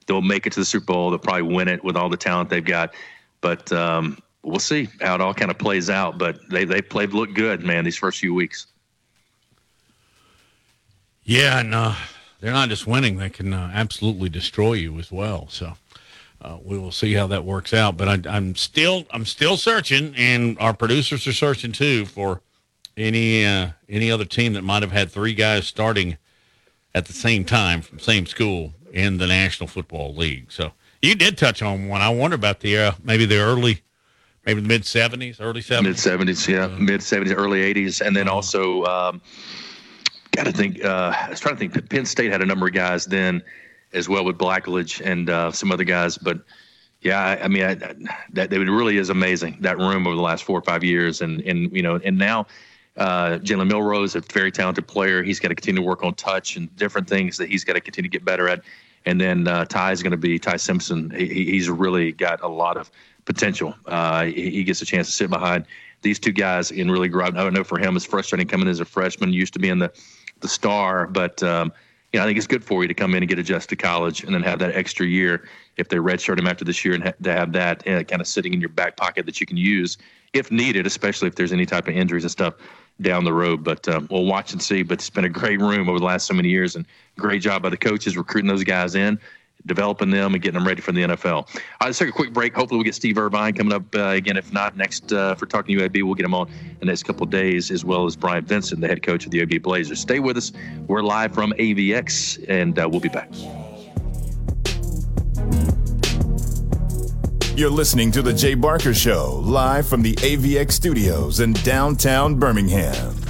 they'll make it to the Super Bowl. They'll probably win it with all the talent they've got. But um, we'll see how it all kind of plays out. But they they played look good, man, these first few weeks. Yeah, and uh, they're not just winning; they can uh, absolutely destroy you as well. So uh, we will see how that works out. But I, I'm still I'm still searching, and our producers are searching too for any uh, any other team that might have had three guys starting at the same time from same school in the National Football League. So you did touch on one. I wonder about the uh, maybe the early, maybe the mid '70s, early '70s. Mid seventies, yeah, mid seventies, early eighties, and then also um, got to think. Uh, I was trying to think. Penn State had a number of guys then, as well with Blackledge and uh, some other guys. But yeah, I, I mean, I, that it really is amazing that room over the last four or five years, and and you know, and now. Uh, Jalen Milroe, a very talented player. He's got to continue to work on touch and different things that he's got to continue to get better at. And then uh, Ty is going to be Ty Simpson. He, he's really got a lot of potential. Uh, he, he gets a chance to sit behind these two guys and really grow. I don't know for him it's frustrating coming as a freshman, used to being the the star, but um, you know I think it's good for you to come in and get adjusted to college and then have that extra year if they redshirt him after this year and ha- to have that uh, kind of sitting in your back pocket that you can use if needed, especially if there's any type of injuries and stuff down the road. But um, we'll watch and see. But it's been a great room over the last so many years, and great job by the coaches recruiting those guys in, developing them, and getting them ready for the NFL. All right, let's take a quick break. Hopefully, we'll get Steve Irvine coming up uh, again. If not, next uh, for talking UAB, we'll get him on in the next couple days, as well as Bryant Vincent, the head coach of the UAB Blazers. Stay with us. We're live from AVX, and uh, we'll be back. You're listening to The Jay Barker Show, live from the AVX studios in downtown Birmingham.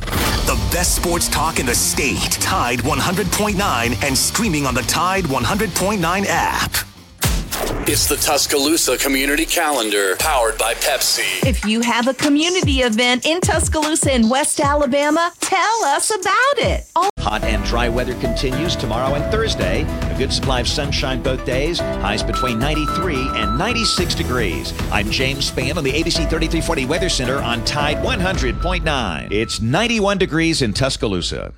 The best sports talk in the state. Tide 100.9 and streaming on the Tide 100.9 app. It's the Tuscaloosa Community Calendar, powered by Pepsi. If you have a community event in Tuscaloosa and West Alabama, tell us about it. Oh, Hot and dry weather continues tomorrow and Thursday. A good supply of sunshine both days. Highs between 93 and 96 degrees. I'm James Spann on the ABC 3340 Weather Center on Tide 100.9. It's 91 degrees in Tuscaloosa.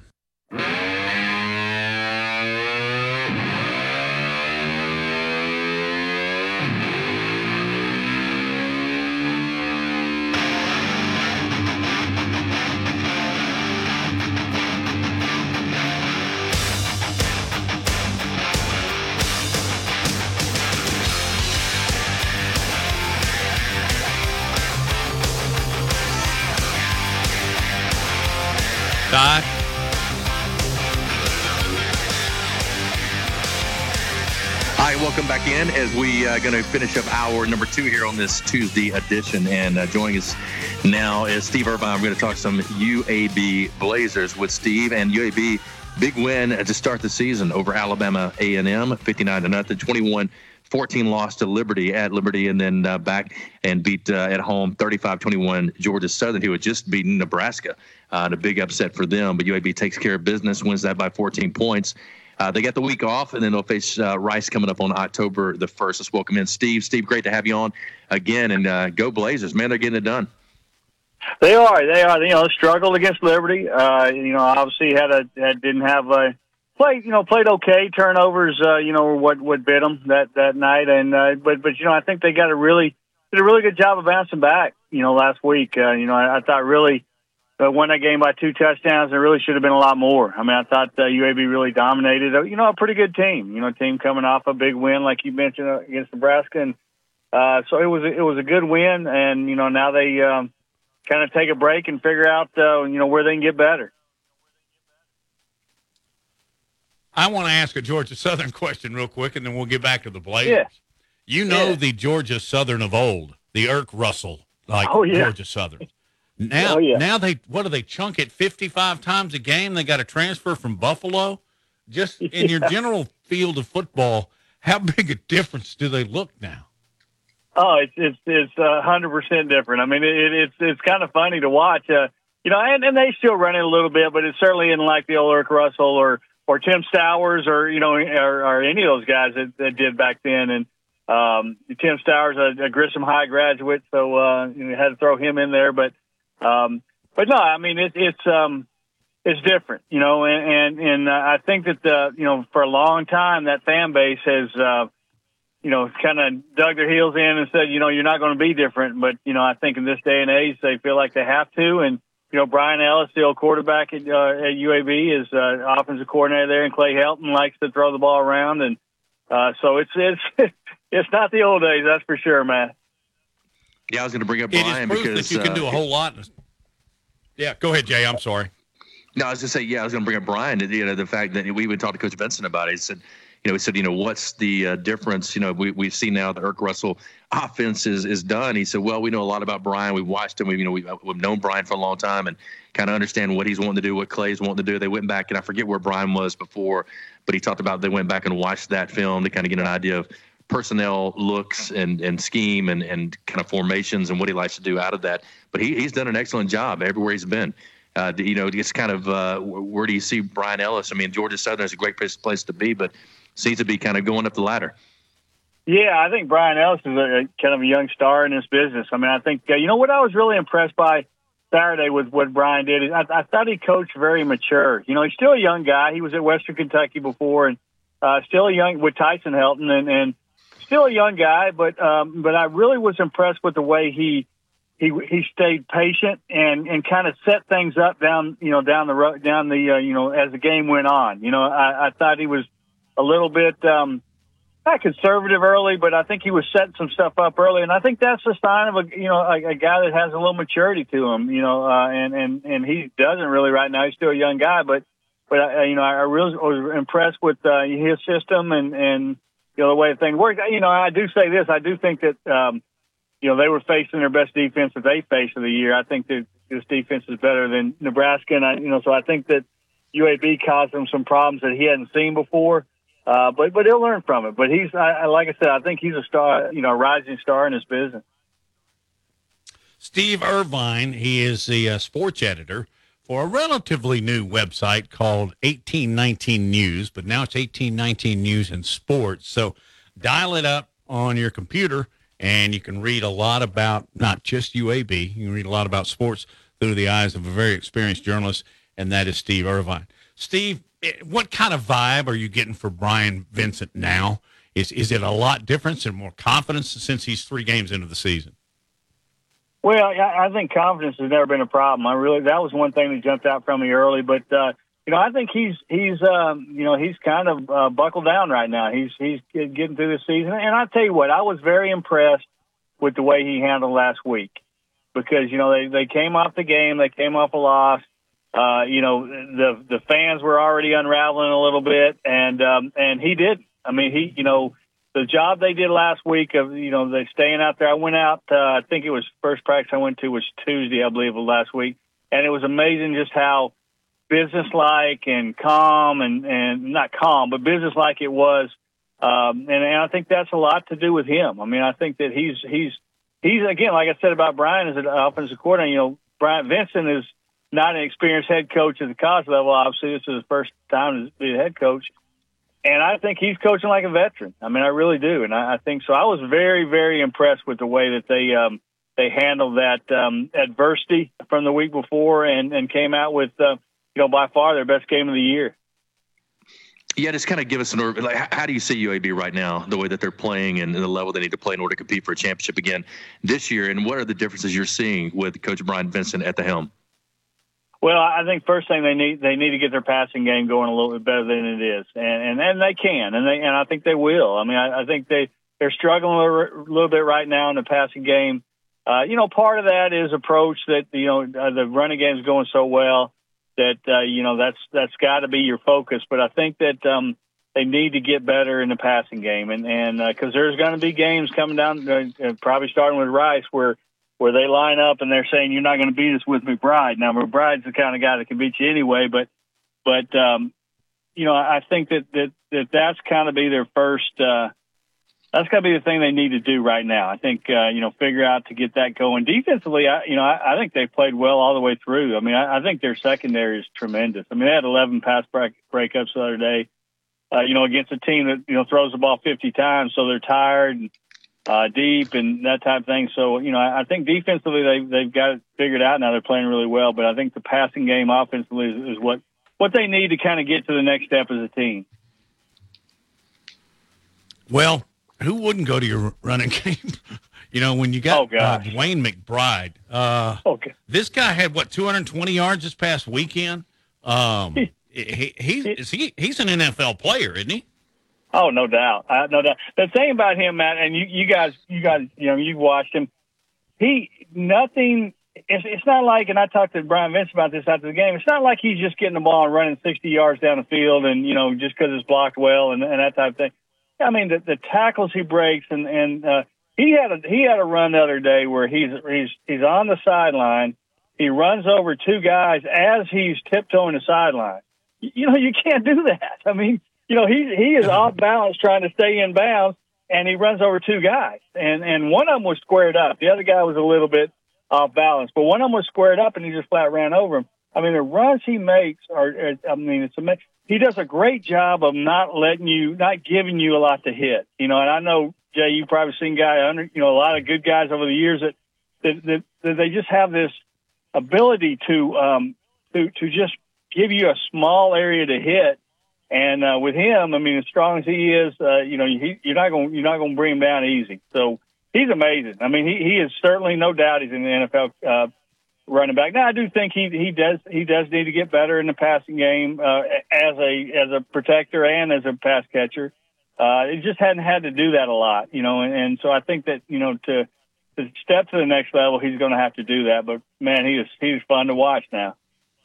We are going to finish up hour number two here on this Tuesday edition. And uh, joining us now is Steve Irvine. We're going to talk some UAB Blazers with Steve and UAB. Big win to start the season over Alabama A&M, 59 to nothing, 21 14 loss to Liberty at Liberty, and then uh, back and beat uh, at home 35 21 Georgia Southern, who had just beaten Nebraska. Uh, a big upset for them, but UAB takes care of business, wins that by 14 points. Uh, they got the week off, and then they'll face uh, Rice coming up on October the 1st. Let's welcome in Steve. Steve, great to have you on again, and uh, go Blazers. Man, they're getting it done. They are. They are. You know, struggled against Liberty. Uh, you know, obviously had a had, didn't have a played. You know, played okay. Turnovers. Uh, you know, were what what bit them that that night. And uh, but but you know, I think they got a really did a really good job of bouncing back. You know, last week. Uh, you know, I, I thought really uh, won that game by two touchdowns. There really should have been a lot more. I mean, I thought uh, UAB really dominated. Uh, you know, a pretty good team. You know, team coming off a big win like you mentioned uh, against Nebraska. And uh, so it was a, it was a good win. And you know, now they. Um, kind of take a break and figure out, uh, you know, where they can get better. I want to ask a Georgia Southern question real quick, and then we'll get back to the Blazers. Yeah. You know Yeah. the Georgia Southern of old, the Erk Russell, like Oh, yeah. Georgia Southern. Now, Oh, yeah. now they what do they chunk it fifty five times a game? They got a transfer from Buffalo. Just in your general field of football, how big a difference do they look now? Oh, it's it's it's a hundred percent different. I mean, it, it's it's kind of funny to watch. Uh, you know, and, and they still run it a little bit, but it certainly isn't like the old Erk Russell or or Tim Stowers or you know or, or any of those guys that, that did back then. And um, Tim Stowers, a, a Grissom High graduate, so uh, you know, had to throw him in there. But um, but no, I mean it, it's um, it's different, you know, and and, and uh, I think that the you know for a long time that fan base has. Uh, you know, kind of dug their heels in and said, you know, you're not going to be different. But, you know, I think in this day and age, they feel like they have to. And, you know, Bryan Ellis, the old quarterback at, uh, at UAB, is uh, offensive coordinator there, and Clay Helton likes to throw the ball around. And uh, so it's, it's, it's not the old days, that's for sure, man. Yeah, I was going to bring up It Bryan is proof because that you can uh, do a whole lot. Yeah, go ahead, Jay. I'm sorry. No, I was going to say, yeah, I was going to bring up Bryan. You know, the fact that we even talked to Coach Benson about it. He said, you know, he said, you know, what's the uh, difference? You know, we we've seen now the Erk Russell offense is is done. He said, well, we know a lot about Bryan. We've watched him. We you know we've, we've known Bryan for a long time and kind of understand what he's wanting to do, what Clay's wanting to do. They went back and I forget where Bryan was before, but he talked about they went back and watched that film to kind of get an idea of personnel looks and, and scheme and, and kind of formations and what he likes to do out of that. But he, he's done an excellent job everywhere he's been. Uh, you know, it's kind of uh, where do you see Bryan Ellis? I mean, Georgia Southern is a great place, place to be, but seems to be kind of going up the ladder. Yeah, I think Bryan Ellis is a, a kind of a young star in this business. I mean, I think you know what I was really impressed by Saturday with what Bryan did. I, I thought he coached very mature. You know, he's still a young guy. He was at Western Kentucky before, and uh, still a young with Tyson Helton, and, and still a young guy. But um, but I really was impressed with the way he he he stayed patient and and kind of set things up down you know down the road down the uh, you know as the game went on. You know, I, I thought he was a little bit um, not conservative early, but I think he was setting some stuff up early, and I think that's a sign of a you know a, a guy that has a little maturity to him. You know, uh, and and and he doesn't really right now. He's still a young guy, but but uh, you know I really was impressed with uh, his system and and you know the way things work. You know, I do say this. I do think that. Um, you know, they were facing their best defense that they faced of the year. I think that this defense is better than Nebraska, and I, you know, so I think that UAB caused him some problems that he hadn't seen before. Uh, but but he'll learn from it. But he's, I, like I said, I think he's a star, you know, a rising star in his business. Steve Irvine, he is the uh, sports editor for a relatively new website called 1819 News, but now it's 1819 News and Sports. So dial it up on your computer and you can read a lot about not just UAB, you can read a lot about sports through the eyes of a very experienced journalist, and that is Steve Irvine. Steve, eh, what kind of vibe are you getting for Bryant Vincent now? Is is it a lot different and more confidence since he's three games into the season? Well, I think confidence has never been a problem. I really that was one thing that jumped out from me early, but uh, you know I think he's he's um, you know he's kind of uh, buckled down right now. He's he's getting through the season, and I tell you what, I was very impressed with the way he handled last week because you know they they came off the game, they came off a loss. Uh, you know the the fans were already unraveling a little bit, and um, and he did. I mean, he you know the job they did last week of you know they staying out there. I went out. Uh, I think it was first practice I went to was Tuesday, I believe, of last week, and it was amazing just how businesslike and calm and and not calm, but businesslike it was. Um, and, and I think that's a lot to do with him. I mean, I think that he's he's he's again, like I said about Bryan as an offensive coordinator. You know, Bryant Vincent is not an experienced head coach at the college level. Obviously, this is his first time to be a head coach, and I think he's coaching like a veteran. I mean, I really do, and I, I think so. I was very very impressed with the way that they um, they handled that um, adversity from the week before and and came out with uh, you know by far their best game of the year. Yeah, just kind of give us an order. Like, how do you see UAB right now, the way that they're playing and the level they need to play in order to compete for a championship again this year? And what are the differences you're seeing with Coach Bryant Vincent at the helm? Well, I think first thing they need they need to get their passing game going a little bit better than it is, and and, and they can, and they and I think they will. I mean, I, I think they they're struggling a little bit right now in the passing game. Uh, you know, part of that is approach that you know uh, the running game is going so well that uh, you know that's that's got to be your focus. But I think that um, they need to get better in the passing game, and and because uh, there's going to be games coming down, uh, probably starting with Rice, where where they line up and they're saying you're not going to beat us with McBride. Now McBride's the kind of guy that can beat you anyway, but but um, you know I think that that that that's kind of be their first. Uh, that's got to be the thing they need to do right now. I think uh, you know figure out to get that going defensively. I, you know I, I think they played well all the way through. I mean I, I think their secondary is tremendous. I mean they had 11 pass break, breakups the other day. Uh, you know against a team that you know throws the ball 50 times, so they're tired and uh, deep and that type of thing. So you know I, I think defensively they they've got it figured out now. They're playing really well, but I think the passing game offensively is, is what what they need to kind of get to the next step as a team. Well, who wouldn't go to your running game? you know, when you got oh, uh, Wayne McBride. Uh, okay. This guy had what 220 yards this past weekend. Um, he, he, he's he, he's an NFL player, isn't he? Oh, no doubt, uh, no doubt. The thing about him, Matt, and you, you guys, you guys, you know, you've watched him. He nothing. It's, it's not like, and I talked to Brian Vince about this after the game. It's not like he's just getting the ball and running 60 yards down the field, and you know, just because it's blocked well and, and that type of thing. I mean, the, the tackles he breaks, and and uh, he had a he had a run the other day where he's he's he's on the sideline. He runs over two guys as he's tiptoeing the sideline. You know, you can't do that. I mean, you know, he he is off balance trying to stay in bounds, and he runs over two guys, and and one of them was squared up. The other guy was a little bit off balance, but one of them was squared up, and he just flat ran over him. I mean, the runs he makes are, I mean, it's amazing. He does a great job of not letting you, not giving you a lot to hit. You know, and I know Jay, you've probably seen guy under, you know, a lot of good guys over the years that that, that, that they just have this ability to um to to just give you a small area to hit. And uh, with him, I mean, as strong as he is, uh, you know, he, you're not going you're not going to bring him down easy. So he's amazing. I mean, he he is certainly no doubt he's in the NFL uh, running back. Now I do think he he does he does need to get better in the passing game uh, as a as a protector and as a pass catcher. Uh, he just hadn't had to do that a lot, you know, and, and so I think that you know to to step to the next level, he's going to have to do that. But man, he is he's fun to watch now.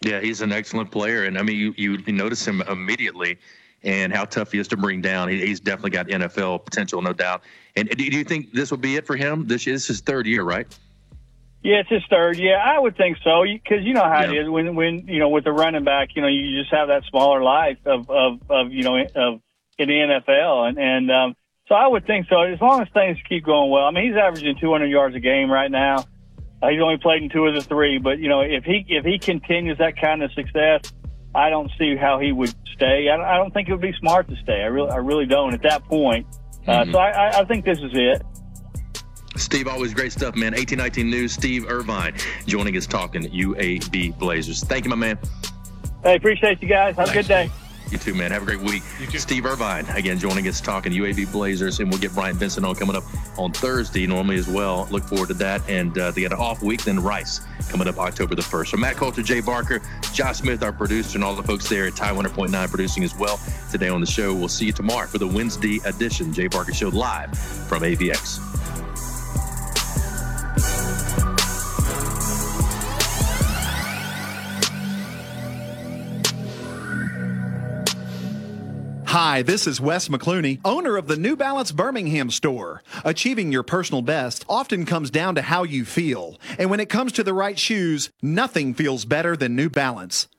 Yeah, he's an excellent player, and I mean, you you, you notice him immediately. And how tough he is to bring down. He, he's definitely got NFL potential, no doubt. And do you think this will be it for him? This is his third year, right? Yeah, it's his third. Yeah, I would think so because you know how yeah. it is when when you know with the running back, you know you just have that smaller life of of of you know of in the NFL, and and um, so I would think so. As long as things keep going well, I mean he's averaging 200 yards a game right now. He's only played in two of the three, but you know if he if he continues that kind of success, I don't see how he would stay. I, I don't think it would be smart to stay. I really I really don't at that point. Uh, mm-hmm. So I, I think this is it. Steve, always great stuff, man. 1819 News, Steve Irvine joining us talking UAB Blazers. Thank you, my man. Hey, appreciate you guys. Have Thanks. a good day. You too, man. Have a great week. Steve Irvine, again, joining us talking UAB Blazers, and we'll get Bryant Vincent on coming up on Thursday, normally as well. Look forward to that. And uh, they got an off week, then Rice coming up October the 1st. So, Matt Coulter, Jay Barker, Josh Smith, our producer, and all the folks there at Tide 100.9 producing as well today on the show. We'll see you tomorrow for the Wednesday edition, Jay Barker Show live from AVX. Hi, this is Wes McClooney, owner of the New Balance Birmingham store. Achieving your personal best often comes down to how you feel. And when it comes to the right shoes, nothing feels better than New Balance.